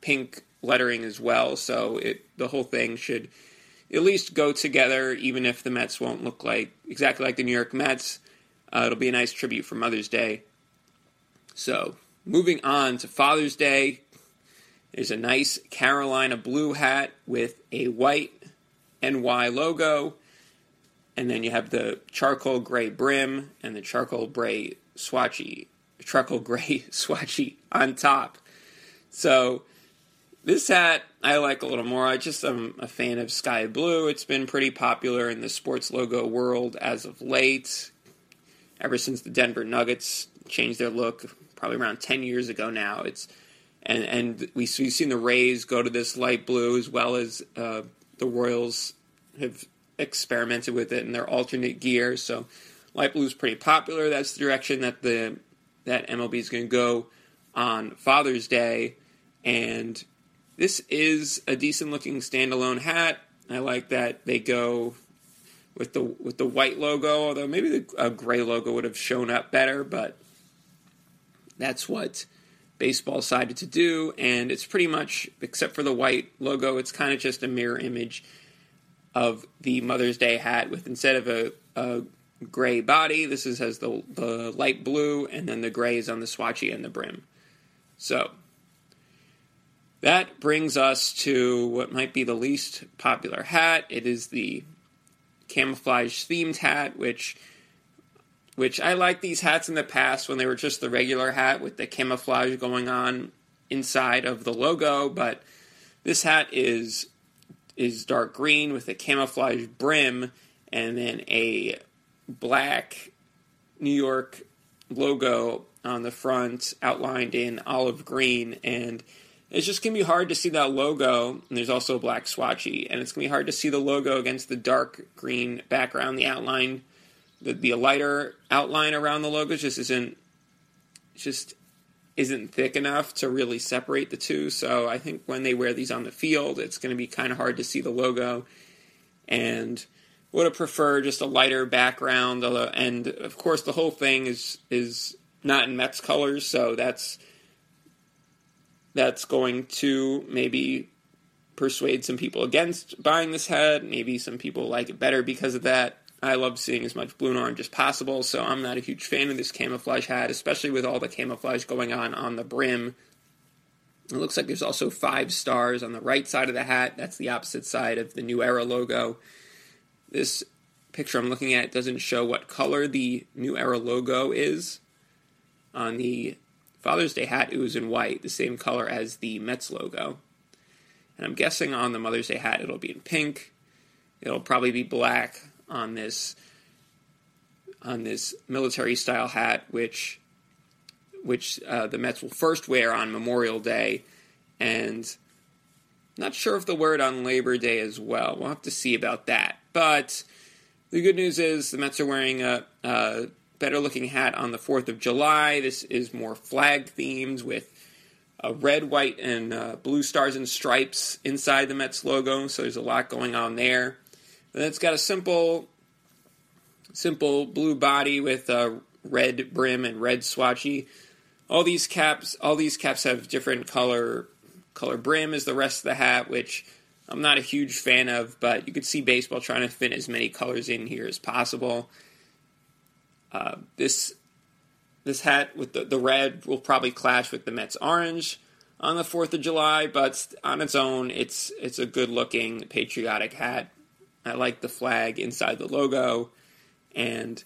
pink lettering as well. So it the whole thing should at least go together, even if the Mets won't look like exactly like the New York Mets. Uh, it'll be a nice tribute for Mother's Day. So moving on to Father's Day, there's a nice Carolina blue hat with a white NY logo, and then you have the charcoal gray brim and the charcoal gray swatchy, charcoal gray swatchy on top. So this hat I like a little more. I just am a fan of sky blue. It's been pretty popular in the sports logo world as of late, ever since the Denver Nuggets changed their look, probably around ten years ago now. It's and and we, we've seen the Rays go to this light blue as well as uh, the Royals have experimented with it in their alternate gear. So light blue is pretty popular. That's the direction that the that MLB is going to go on Father's Day, and this is a decent looking standalone hat. I like that they go with the with the white logo, although maybe the a gray logo would have shown up better, but that's what baseball decided to do, and it's pretty much except for the white logo, it's kind of just a mirror image of the Mother's Day hat with instead of a, a gray body, this is has the the light blue, and then the gray is on the swatchy and the brim. So that brings us to what might be the least popular hat. It is the camouflage themed hat, which which I like these hats in the past when they were just the regular hat with the camouflage going on inside of the logo, but this hat is is dark green with a camouflage brim and then a black New York logo on the front outlined in olive green and it's just going to be hard to see that logo. And there's also a black swatchy. And it's going to be hard to see the logo against the dark green background. The outline, the, the lighter outline around the logo just isn't, just isn't thick enough to really separate the two. So I think when they wear these on the field, it's going to be kind of hard to see the logo. And would have preferred just a lighter background. And of course, the whole thing is is not in Mets colors, so that's that's going to maybe persuade some people against buying this head. Maybe some people like it better because of that. I love seeing as much blue and orange as possible, so I'm not a huge fan of this camouflage hat, especially with all the camouflage going on on the brim. It looks like there's also five stars on the right side of the hat. That's the opposite side of the New Era logo. This picture I'm looking at doesn't show what color the New Era logo is on the Father's Day hat, it was in white, the same color as the Mets logo. And I'm guessing on the Mother's Day hat, it'll be in pink. It'll probably be black on this on this military style hat, which which uh, the Mets will first wear on Memorial Day, and not sure if the word on Labor Day as well. We'll have to see about that. But the good news is the Mets are wearing a, a better looking hat on the 4th of July. This is more flag themed with uh, red, white, and uh, blue stars and stripes inside the Mets logo. So there's a lot going on there. And it's got a simple, simple blue body with a red brim and red swatchy. All these caps, all these caps have different color color brim as the rest of the hat, which I'm not a huge fan of. But you could see baseball trying to fit as many colors in here as possible. Uh, this this hat with the, the red will probably clash with the Mets orange on the Fourth of July, but on its own, it's it's a good looking patriotic hat. I like the flag inside the logo, and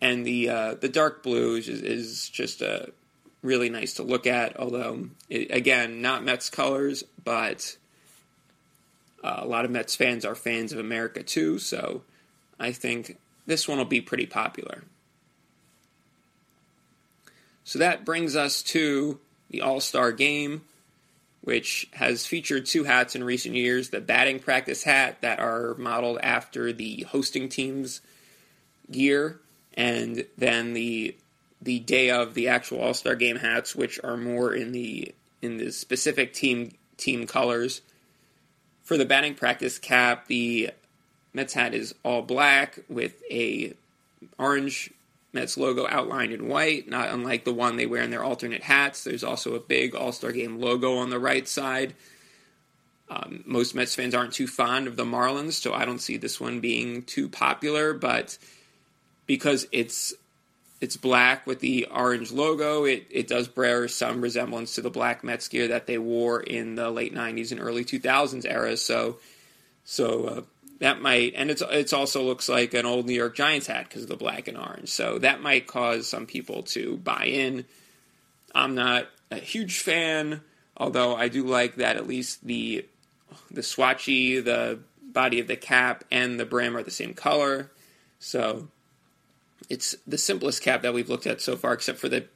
and the uh, the dark blue is, is just a really nice to look at. Although it, again, not Mets colors, but uh, a lot of Mets fans are fans of America too. So I think this one will be pretty popular. So that brings us to the All Star game, which has featured two hats in recent years the batting practice hat that are modeled after the hosting team's gear, and then the the day of the actual All Star game hats, which are more in the in the specific team team colors. For the batting practice cap, the Mets hat is all black with a orange Mets logo outlined in white, not unlike the one they wear in their alternate hats. There's also a big All Star Game logo on the right side. Um, most Mets fans aren't too fond of the Marlins, so I don't see this one being too popular. But because it's it's black with the orange logo, it, it does bear some resemblance to the black Mets gear that they wore in the late '90s and early 2000s era. So, so uh, that might, and it's it's also looks like an old New York Giants hat because of the black and orange. So that might cause some people to buy in. I'm not a huge fan, although I do like that at least the the swatchy, the body of the cap, and the brim are the same color. So it's the simplest cap that we've looked at so far, except for the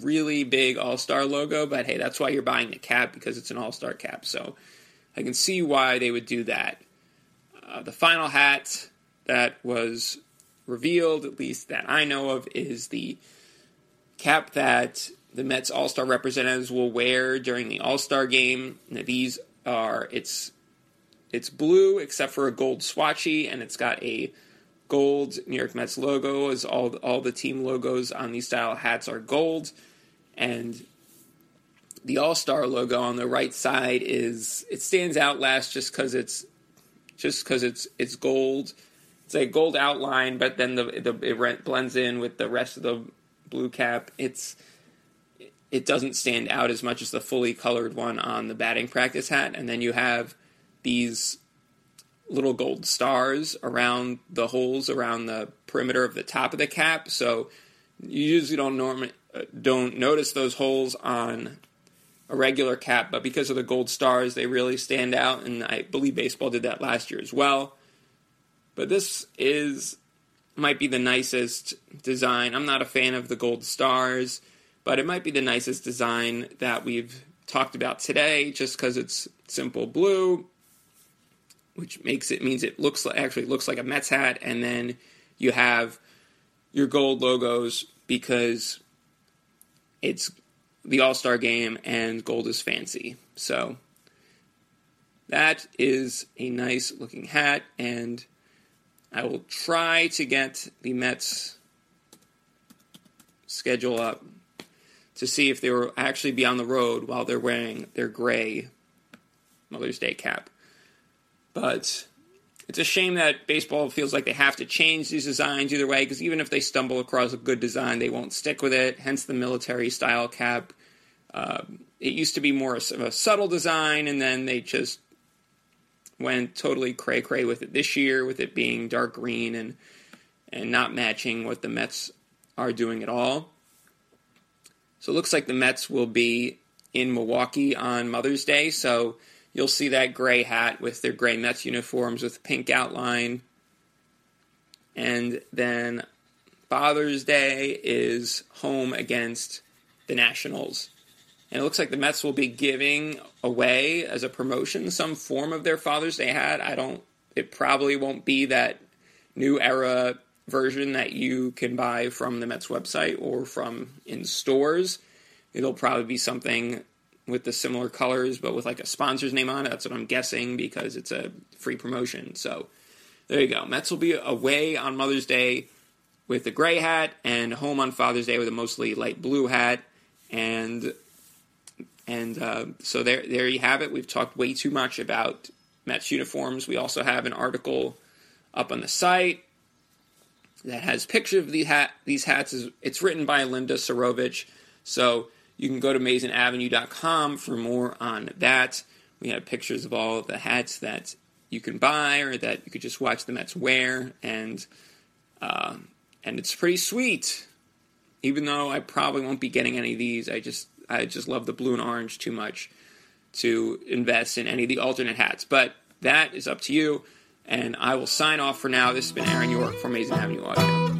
really big All Star logo. But hey, that's why you're buying the cap because it's an All Star cap. So I can see why they would do that. Uh, the final hat that was revealed, at least that I know of, is the cap that the Mets All Star representatives will wear during the All Star game. Now, these are it's it's blue except for a gold swatchy, and it's got a gold New York Mets logo. As all all the team logos on these style hats are gold, and the All Star logo on the right side is it stands out last just because it's just because it's it's gold. It's a gold outline, but then the, the it blends in with the rest of the blue cap. It's it doesn't stand out as much as the fully colored one on the batting practice hat, and then you have these little gold stars around the holes around the perimeter of the top of the cap. So you usually don't normally uh, don't notice those holes on a regular cap, but because of the gold stars, they really stand out. And I believe baseball did that last year as well. But this is might be the nicest design. I'm not a fan of the gold stars, but it might be the nicest design that we've talked about today, just because it's simple blue, which makes it means it looks like, actually looks like a Mets hat, and then you have your gold logos because it's the All Star game, and gold is fancy. So that is a nice looking hat, and I will try to get the Mets schedule up to see if they will actually be on the road while they're wearing their gray Mother's Day cap. But it's a shame that baseball feels like they have to change these designs either way, because even if they stumble across a good design, they won't stick with it. Hence the military style cap uh, it used to be more of a subtle design, and then they just went totally cray cray with it this year, with it being dark green and and not matching what the Mets are doing at all. So it looks like the Mets will be in Milwaukee on Mother's Day. So you'll see that gray hat with their gray Mets uniforms with pink outline. And then Father's Day is home against the Nationals. And it looks like the Mets will be giving away as a promotion some form of their Father's Day hat. I don't, it probably won't be that new era version that you can buy from the Mets website or from in stores. It'll probably be something with the similar colors, but with like a sponsor's name on it. That's what I'm guessing because it's a free promotion. So there you go. Mets will be away on Mother's Day with the gray hat and home on Father's Day with a mostly light blue hat. And and uh, so there, there you have it. We've talked way too much about Mets uniforms. We also have an article up on the site that has pictures of these, hat, these hats. It's written by Linda Surovich. So you can go to AmazinAvenue.com for more on that. We have pictures of all the hats that you can buy or that you could just watch the Mets wear, and uh, and it's pretty sweet. Even though I probably won't be getting any of these, I just I just love the blue and orange too much to invest in any of the alternate hats. But that is up to you. And I will sign off for now. This has been Aaron York from Amazin' Avenue Audio.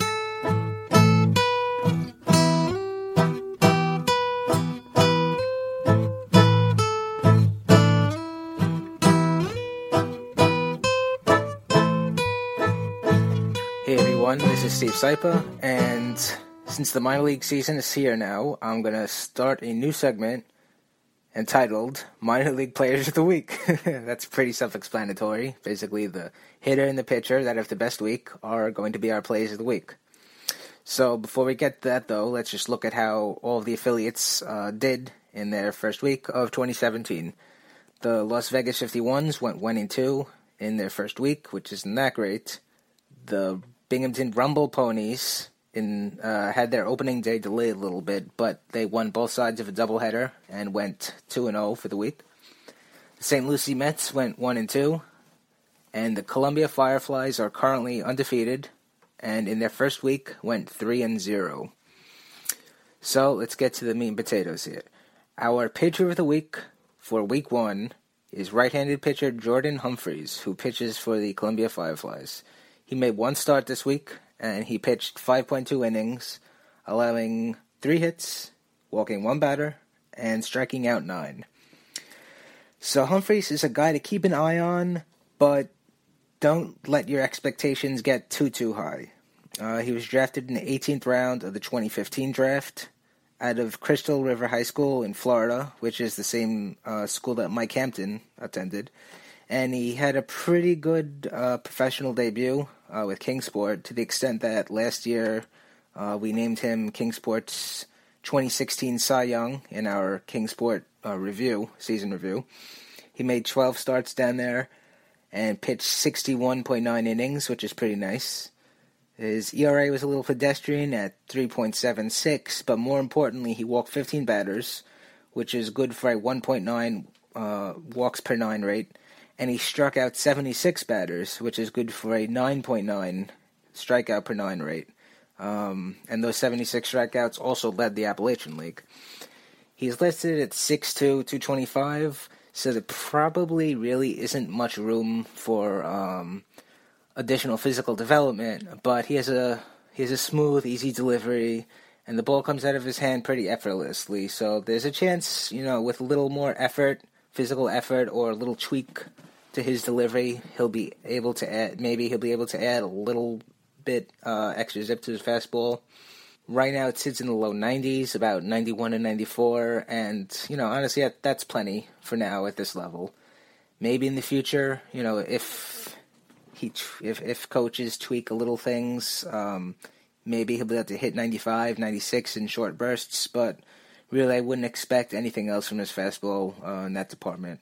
Everyone, this is Steve Sypa, and since the minor league season is here now, I'm going to start a new segment entitled Minor League Players of the Week. That's pretty self explanatory. Basically, the hitter and the pitcher that have the best week are going to be our players of the week. So before we get to that, though, let's just look at how all of the affiliates uh, did in their first week of 2017. The Las Vegas 51s went 1 and 2 in their first week, which isn't that great. The Binghamton Rumble Ponies in uh, had their opening day delayed a little bit, but they won both sides of a doubleheader and went 2 and 0 for the week. The St. Lucie Mets went 1 and 2, and the Columbia Fireflies are currently undefeated and in their first week went 3 and 0. So, let's get to the meat and potatoes here. Our pitcher of the week for week 1 is right-handed pitcher Jordan Humphreys, who pitches for the Columbia Fireflies. He made one start this week and he pitched 5.2 innings, allowing 3 hits, walking one batter, and striking out 9. So Humphreys is a guy to keep an eye on, but don't let your expectations get too too high. Uh, he was drafted in the 18th round of the 2015 draft out of Crystal River High School in Florida, which is the same uh, school that Mike Hampton attended. And he had a pretty good uh, professional debut uh, with Kingsport to the extent that last year uh, we named him Kingsport's 2016 Cy Young in our Kingsport uh, review, season review. He made 12 starts down there and pitched 61.9 innings, which is pretty nice. His ERA was a little pedestrian at 3.76, but more importantly, he walked 15 batters, which is good for a 1.9 uh, walks per nine rate, and he struck out 76 batters, which is good for a 9.9 strikeout per nine rate. Um, and those 76 strikeouts also led the Appalachian League. He's listed at 6'2", 225, so there probably really isn't much room for um, additional physical development. But he has a he has a smooth, easy delivery, and the ball comes out of his hand pretty effortlessly. So there's a chance, you know, with a little more effort, physical effort, or a little tweak to his delivery, he'll be able to add. Maybe he'll be able to add a little bit uh, extra zip to his fastball. Right now, it sits in the low 90s, about 91 and 94, and you know, honestly, that, that's plenty for now at this level. Maybe in the future, you know, if he if if coaches tweak a little things, um, maybe he'll be able to hit 95, 96 in short bursts. But really, I wouldn't expect anything else from his fastball uh, in that department.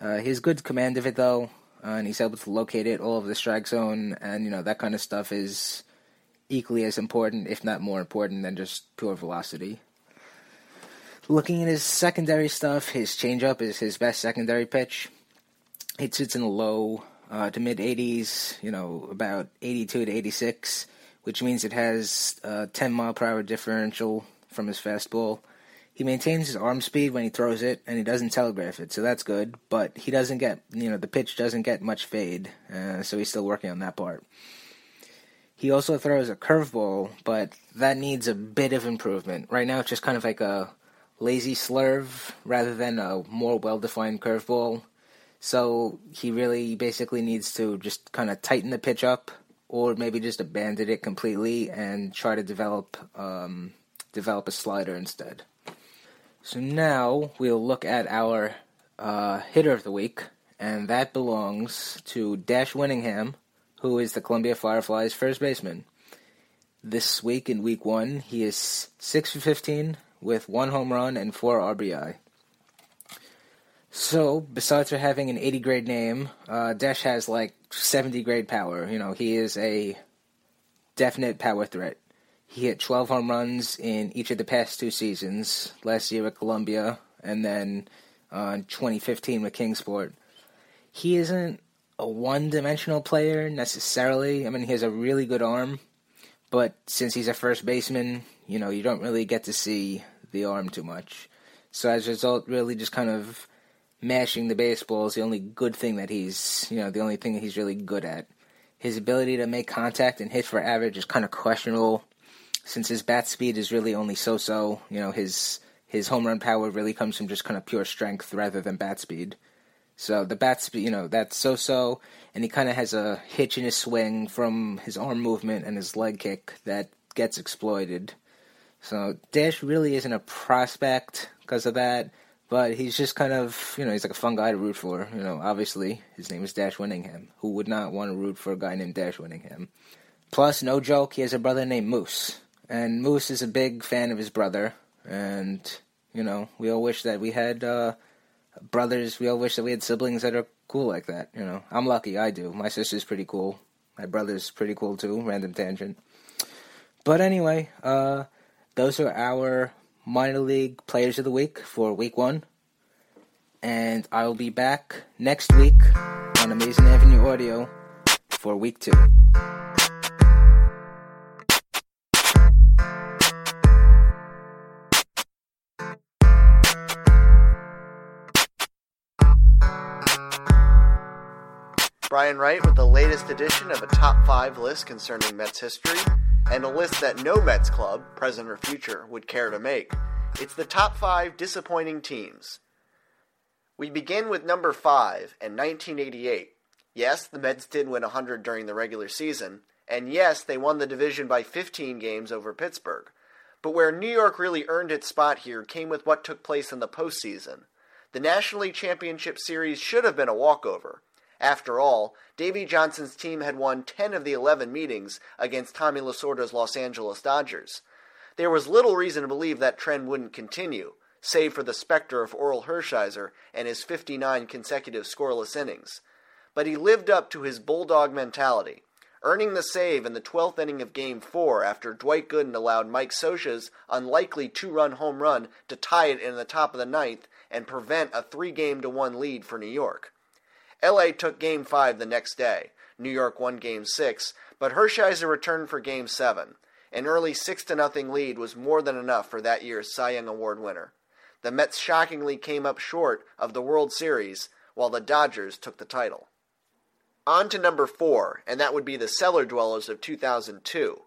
Uh, he has good command of it though, uh, and he's able to locate it all over the strike zone, and you know that kind of stuff is equally as important, if not more important, than just pure velocity. Looking at his secondary stuff, his changeup is his best secondary pitch. It sits in the low uh, to mid 80s, you know, about 82 to 86, which means it has a 10 mile per hour differential from his fastball. He maintains his arm speed when he throws it, and he doesn't telegraph it, so that's good. But he doesn't get, you know, the pitch doesn't get much fade, uh, so he's still working on that part. He also throws a curveball, but that needs a bit of improvement. Right now, it's just kind of like a lazy slurve rather than a more well defined curveball. So he really basically needs to just kind of tighten the pitch up, or maybe just abandon it completely and try to develop um, develop a slider instead. So now we'll look at our uh, hitter of the week, and that belongs to Dash Winningham, who is the Columbia Fireflies first baseman. This week in week one, he is 6 for 15 with one home run and four RBI. So, besides for having an 80 grade name, uh, Dash has like 70 grade power. You know, he is a definite power threat. He hit 12 home runs in each of the past two seasons, last year at Columbia and then uh, 2015 with Kingsport. He isn't a one dimensional player necessarily. I mean, he has a really good arm, but since he's a first baseman, you know, you don't really get to see the arm too much. So as a result, really just kind of mashing the baseball is the only good thing that he's, you know, the only thing that he's really good at. His ability to make contact and hit for average is kind of questionable, since his bat speed is really only so-so. You know, his his home run power really comes from just kind of pure strength rather than bat speed. So the bat speed, you know, that's so-so, and he kind of has a hitch in his swing from his arm movement and his leg kick that gets exploited. So Dash really isn't a prospect because of that, but he's just kind of, you know, he's like a fun guy to root for. You know, obviously his name is Dash Winningham. Who would not want to root for a guy named Dash Winningham? Plus, no joke, he has a brother named Moose, and Moose is a big fan of his brother, and you know, we all wish that we had uh, brothers. We all wish that we had siblings that are cool like that. You know, I'm lucky. I do. My sister's pretty cool. My brother's pretty cool too. Random tangent. But anyway, uh, those are our minor league players of the week for week one. And I will be back next week on Amazin' Avenue Audio for week two. Brian Wright with the latest edition of a top five list concerning Mets history, and a list that no Mets club, present or future, would care to make. It's the top five disappointing teams. We begin with number five and 1988. Yes, the Mets did win 100 during the regular season, and yes, they won the division by 15 games over Pittsburgh. But where New York really earned its spot here came with what took place in the postseason. The National League Championship Series should have been a walkover. After all, Davey Johnson's team had won 10 of the 11 meetings against Tommy Lasorda's Los Angeles Dodgers. There was little reason to believe that trend wouldn't continue, save for the specter of Orel Hershiser and his 59 consecutive scoreless innings. But he lived up to his bulldog mentality, earning the save in the 12th inning of Game 4 after Dwight Gooden allowed Mike Scioscia's unlikely two-run home run to tie it in the top of the ninth and prevent a three-game to one lead for New York. LA took game 5 the next day. New York won game 6, but Hershiser returned for game 7. An early 6 to nothing lead was more than enough for that year's Cy Young Award winner. The Mets shockingly came up short of the World Series, while the Dodgers took the title. On to number 4, and that would be the Cellar Dwellers of 2002.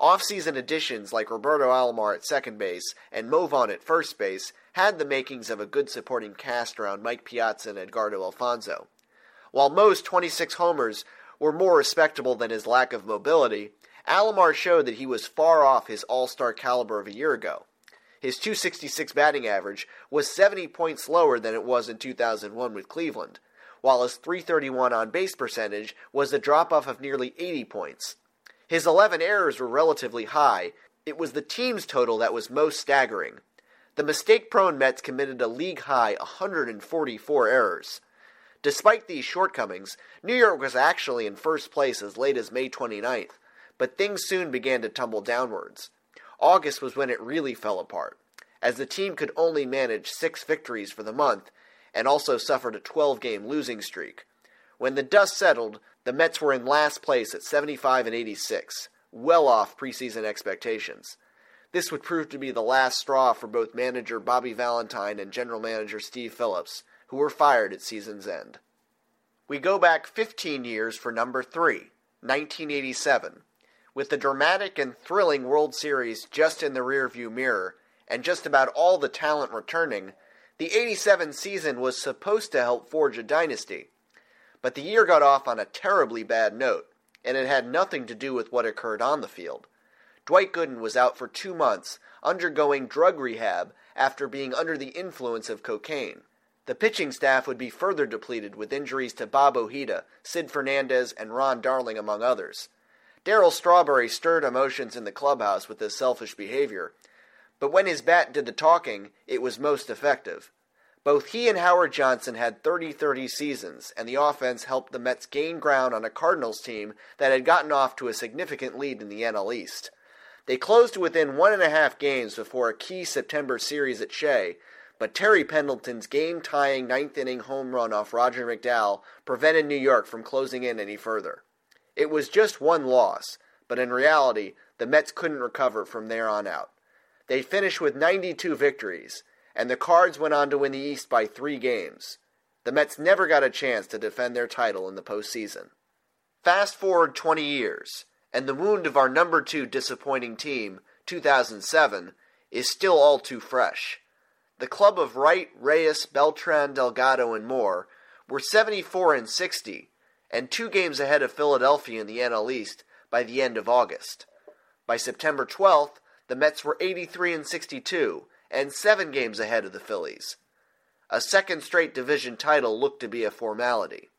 Off-season additions like Roberto Alomar at second base and Mo Vaughn at first base had the makings of a good supporting cast around Mike Piazza and Edgardo Alfonzo. While Mo's 26 homers were more respectable than his lack of mobility, Alomar showed that he was far off his all star caliber of a year ago. His 266 batting average was 70 points lower than it was in 2001 with Cleveland, while his 331 on base percentage was a drop off of nearly 80 points. His 11 errors were relatively high. It was the team's total that was most staggering. The mistake prone Mets committed a league high 144 errors. Despite these shortcomings, New York was actually in first place as late as May 29th, but things soon began to tumble downwards. August was when it really fell apart, as the team could only manage six victories for the month and also suffered a 12 game losing streak. When the dust settled, the Mets were in last place at 75 and 86, well off preseason expectations. This would prove to be the last straw for both manager Bobby Valentine and general manager Steve Phillips, who were fired at season's end. We go back 15 years for number 3, 1987. With the dramatic and thrilling World Series just in the rearview mirror, and just about all the talent returning, the 87 season was supposed to help forge a dynasty. But the year got off on a terribly bad note, and it had nothing to do with what occurred on the field. Dwight Gooden was out for two months, undergoing drug rehab after being under the influence of cocaine. The pitching staff would be further depleted with injuries to Bob Ojeda, Sid Fernandez, and Ron Darling, among others. Darryl Strawberry stirred emotions in the clubhouse with his selfish behavior, but when his bat did the talking, it was most effective. Both he and Howard Johnson had 30 30 seasons, and the offense helped the Mets gain ground on a Cardinals team that had gotten off to a significant lead in the NL East. They closed within one and a half games before a key September series at Shea, but Terry Pendleton's game tying ninth inning home run off Roger McDowell prevented New York from closing in any further. It was just one loss, but in reality, the Mets couldn't recover from there on out. They finished with 92 victories, and the Cards went on to win the East by three games. The Mets never got a chance to defend their title in the postseason. Fast forward 20 years, and the wound of our number two disappointing team, 2007, is still all too fresh. The club of Wright, Reyes, Beltran, Delgado, and Moore were 74 and 60, and two games ahead of Philadelphia in the NL East by the end of August. By September 12th, the Mets were 83 and 62, and seven games ahead of the Phillies. A second straight division title looked to be a formality.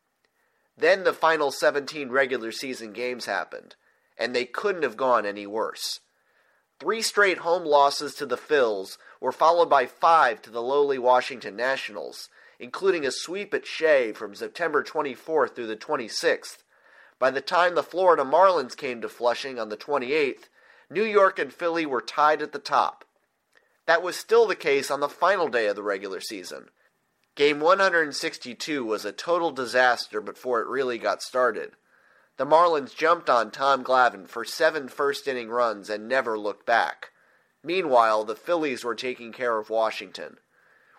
Then the final 17 regular season games happened, and they couldn't have gone any worse. Three straight home losses to the Phils were followed by five to the lowly Washington Nationals, including a sweep at Shea from September 24th through the 26th. By the time the Florida Marlins came to Flushing on the 28th, New York and Philly were tied at the top. That was still the case on the final day of the regular season. Game 162 was a total disaster before it really got started. The Marlins jumped on Tom Glavine for seven first inning runs and never looked back. Meanwhile, the Phillies were taking care of Washington.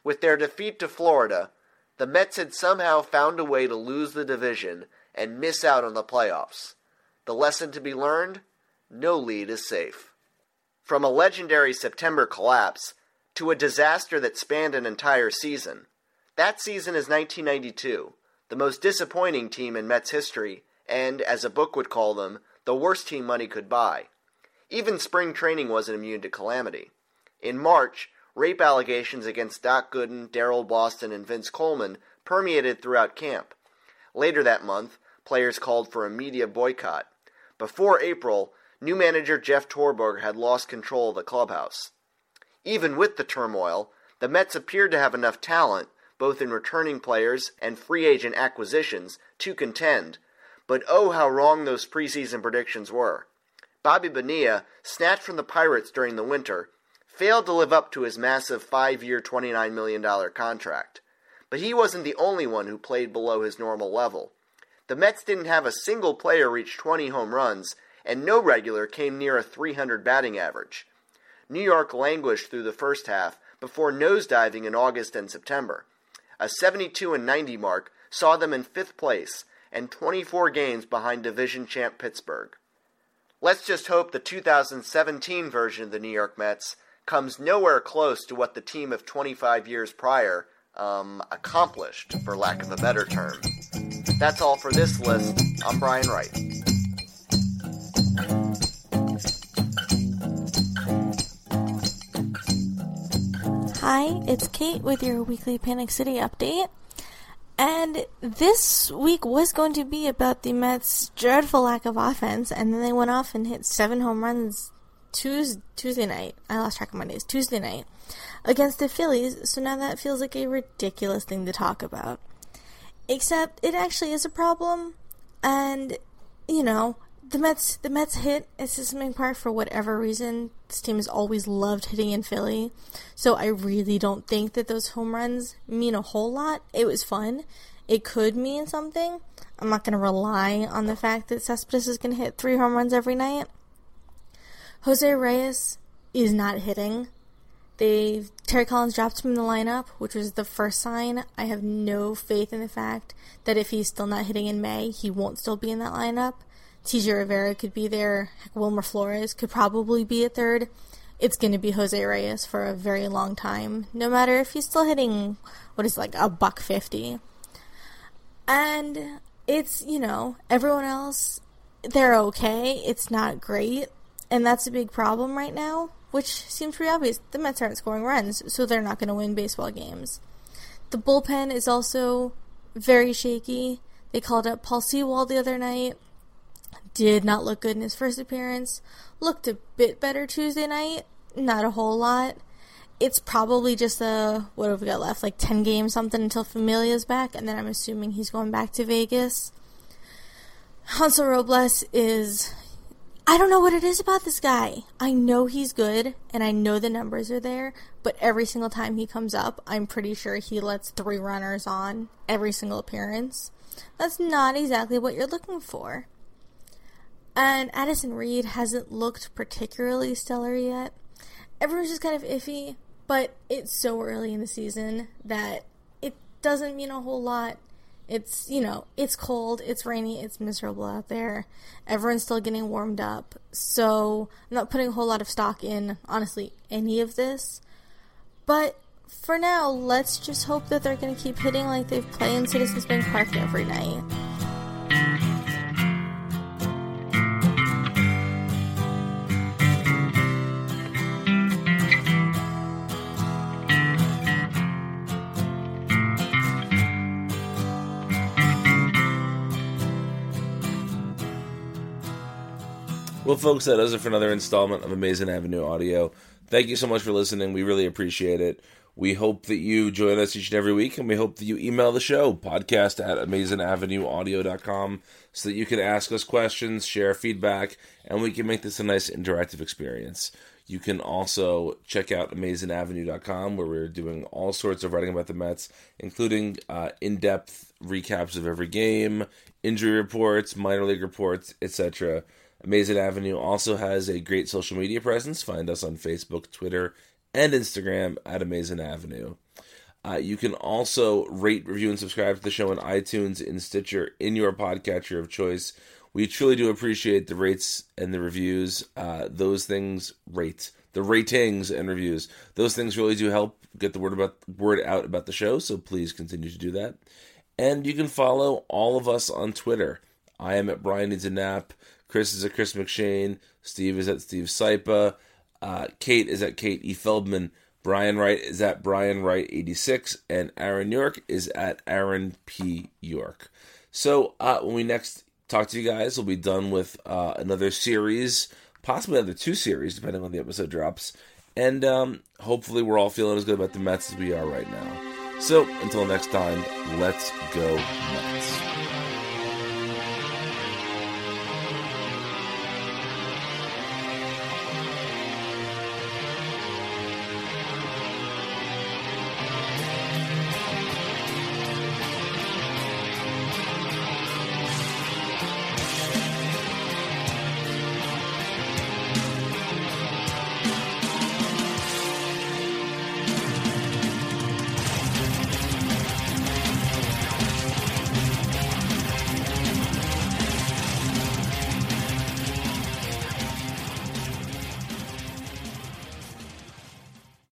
With their defeat to Florida, the Mets had somehow found a way to lose the division and miss out on the playoffs. The lesson to be learned? No lead is safe. From a legendary September collapse to a disaster that spanned an entire season, that season is 1992, the most disappointing team in Mets history and, as a book would call them, the worst team money could buy. Even spring training wasn't immune to calamity. In March, rape allegations against Doc Gooden, Daryl Boston, and Vince Coleman permeated throughout camp. Later that month, players called for a media boycott. Before April, new manager Jeff Torborg had lost control of the clubhouse. Even with the turmoil, the Mets appeared to have enough talent, both in returning players and free agent acquisitions, to contend, but oh how wrong those preseason predictions were. Bobby Bonilla, snatched from the Pirates during the winter, failed to live up to his massive five year, $29 million contract. But he wasn't the only one who played below his normal level. The Mets didn't have a single player reach 20 home runs, and no regular came near a 300 batting average. New York languished through the first half before nosediving in August and September. A 72 and 90 mark saw them in fifth place, and 24 games behind division champ Pittsburgh. Let's just hope the 2017 version of the New York Mets comes nowhere close to what the team of 25 years prior um, accomplished, for lack of a better term. That's all for this list. I'm Brian Wright. Hi, it's Kate with your weekly Panic City update. And this week was going to be about the Mets' dreadful lack of offense, and then they went off and hit seven home runs Tuesday, Tuesday night. I lost track of my days. Tuesday night against the Phillies, so now that feels like a ridiculous thing to talk about. Except it actually is a problem, and you know the Mets the Mets hit Assistant Park for whatever reason. This team has always loved hitting in Philly, so I really don't think that those home runs mean a whole lot. It was fun. It could mean something. I'm not going to rely on the fact that Cespedes is going to hit three home runs every night. Jose Reyes is not hitting. They Terry Collins dropped him in the lineup, which was the first sign. I have no faith in the fact that if he's still not hitting in May, he won't still be in that lineup. TJ Rivera could be there. Wilmer Flores could probably be a third. It's going to be Jose Reyes for a very long time, no matter if he's still hitting what is like a buck fifty. And it's you know everyone else, they're okay. It's not great, and that's a big problem right now. Which seems pretty obvious. The Mets aren't scoring runs, so they're not going to win baseball games. The bullpen is also very shaky. They called up Paul Sewald the other night did not look good in his first appearance. Looked a bit better Tuesday night, not a whole lot. It's probably just a what have we got left, like ten games something until Familia's back, and then I'm assuming he's going back to Vegas. Hansel Robles is I don't know what it is about this guy. I know he's good and I know the numbers are there, but every single time he comes up, I'm pretty sure he lets three runners on every single appearance. That's not exactly what you're looking for. And Addison Reed hasn't looked particularly stellar yet. Everyone's just kind of iffy, but it's so early in the season that it doesn't mean a whole lot. It's, you know, it's cold, it's rainy, it's miserable out there. Everyone's still getting warmed up. So, I'm not putting a whole lot of stock in, honestly, any of this. But for now, let's just hope that they're going to keep hitting like they've played in Citizens Bank Park every night. Well, folks, that does it for another installment of Amazin' Avenue Audio. Thank you so much for listening. We really appreciate it. We hope that you join us each and every week, and we hope that you email the show, podcast at amazinavenueaudio.com, so that you can ask us questions, share feedback, and we can make this a nice interactive experience. You can also check out AmazinAvenue.com, where we're doing all sorts of writing about the Mets, including uh, in depth recaps of every game, injury reports, minor league reports, etc. Amazin' Avenue also has a great social media presence. Find us on Facebook, Twitter, and Instagram at Amazin' Avenue. Uh, you can also rate, review, and subscribe to the show on iTunes in Stitcher in your podcatcher of choice. We truly do appreciate the rates and the reviews. Uh, those things rate the ratings and reviews. Those things really do help get the word about word out about the show. So please continue to do that. And you can follow all of us on Twitter. I am at Brian Needs a Nap. Chris is at Chris McShane. Steve is at Steve Sypa. Uh, Kate is at Kate E. Feldman. Brian Wright is at Brian Wright 86. And Aaron York is at Aaron P. York. So uh, when we next talk to you guys, we'll be done with uh, another series, possibly another two series, depending on the episode drops. And um, hopefully, we're all feeling as good about the Mets as we are right now. So until next time, let's go Mets.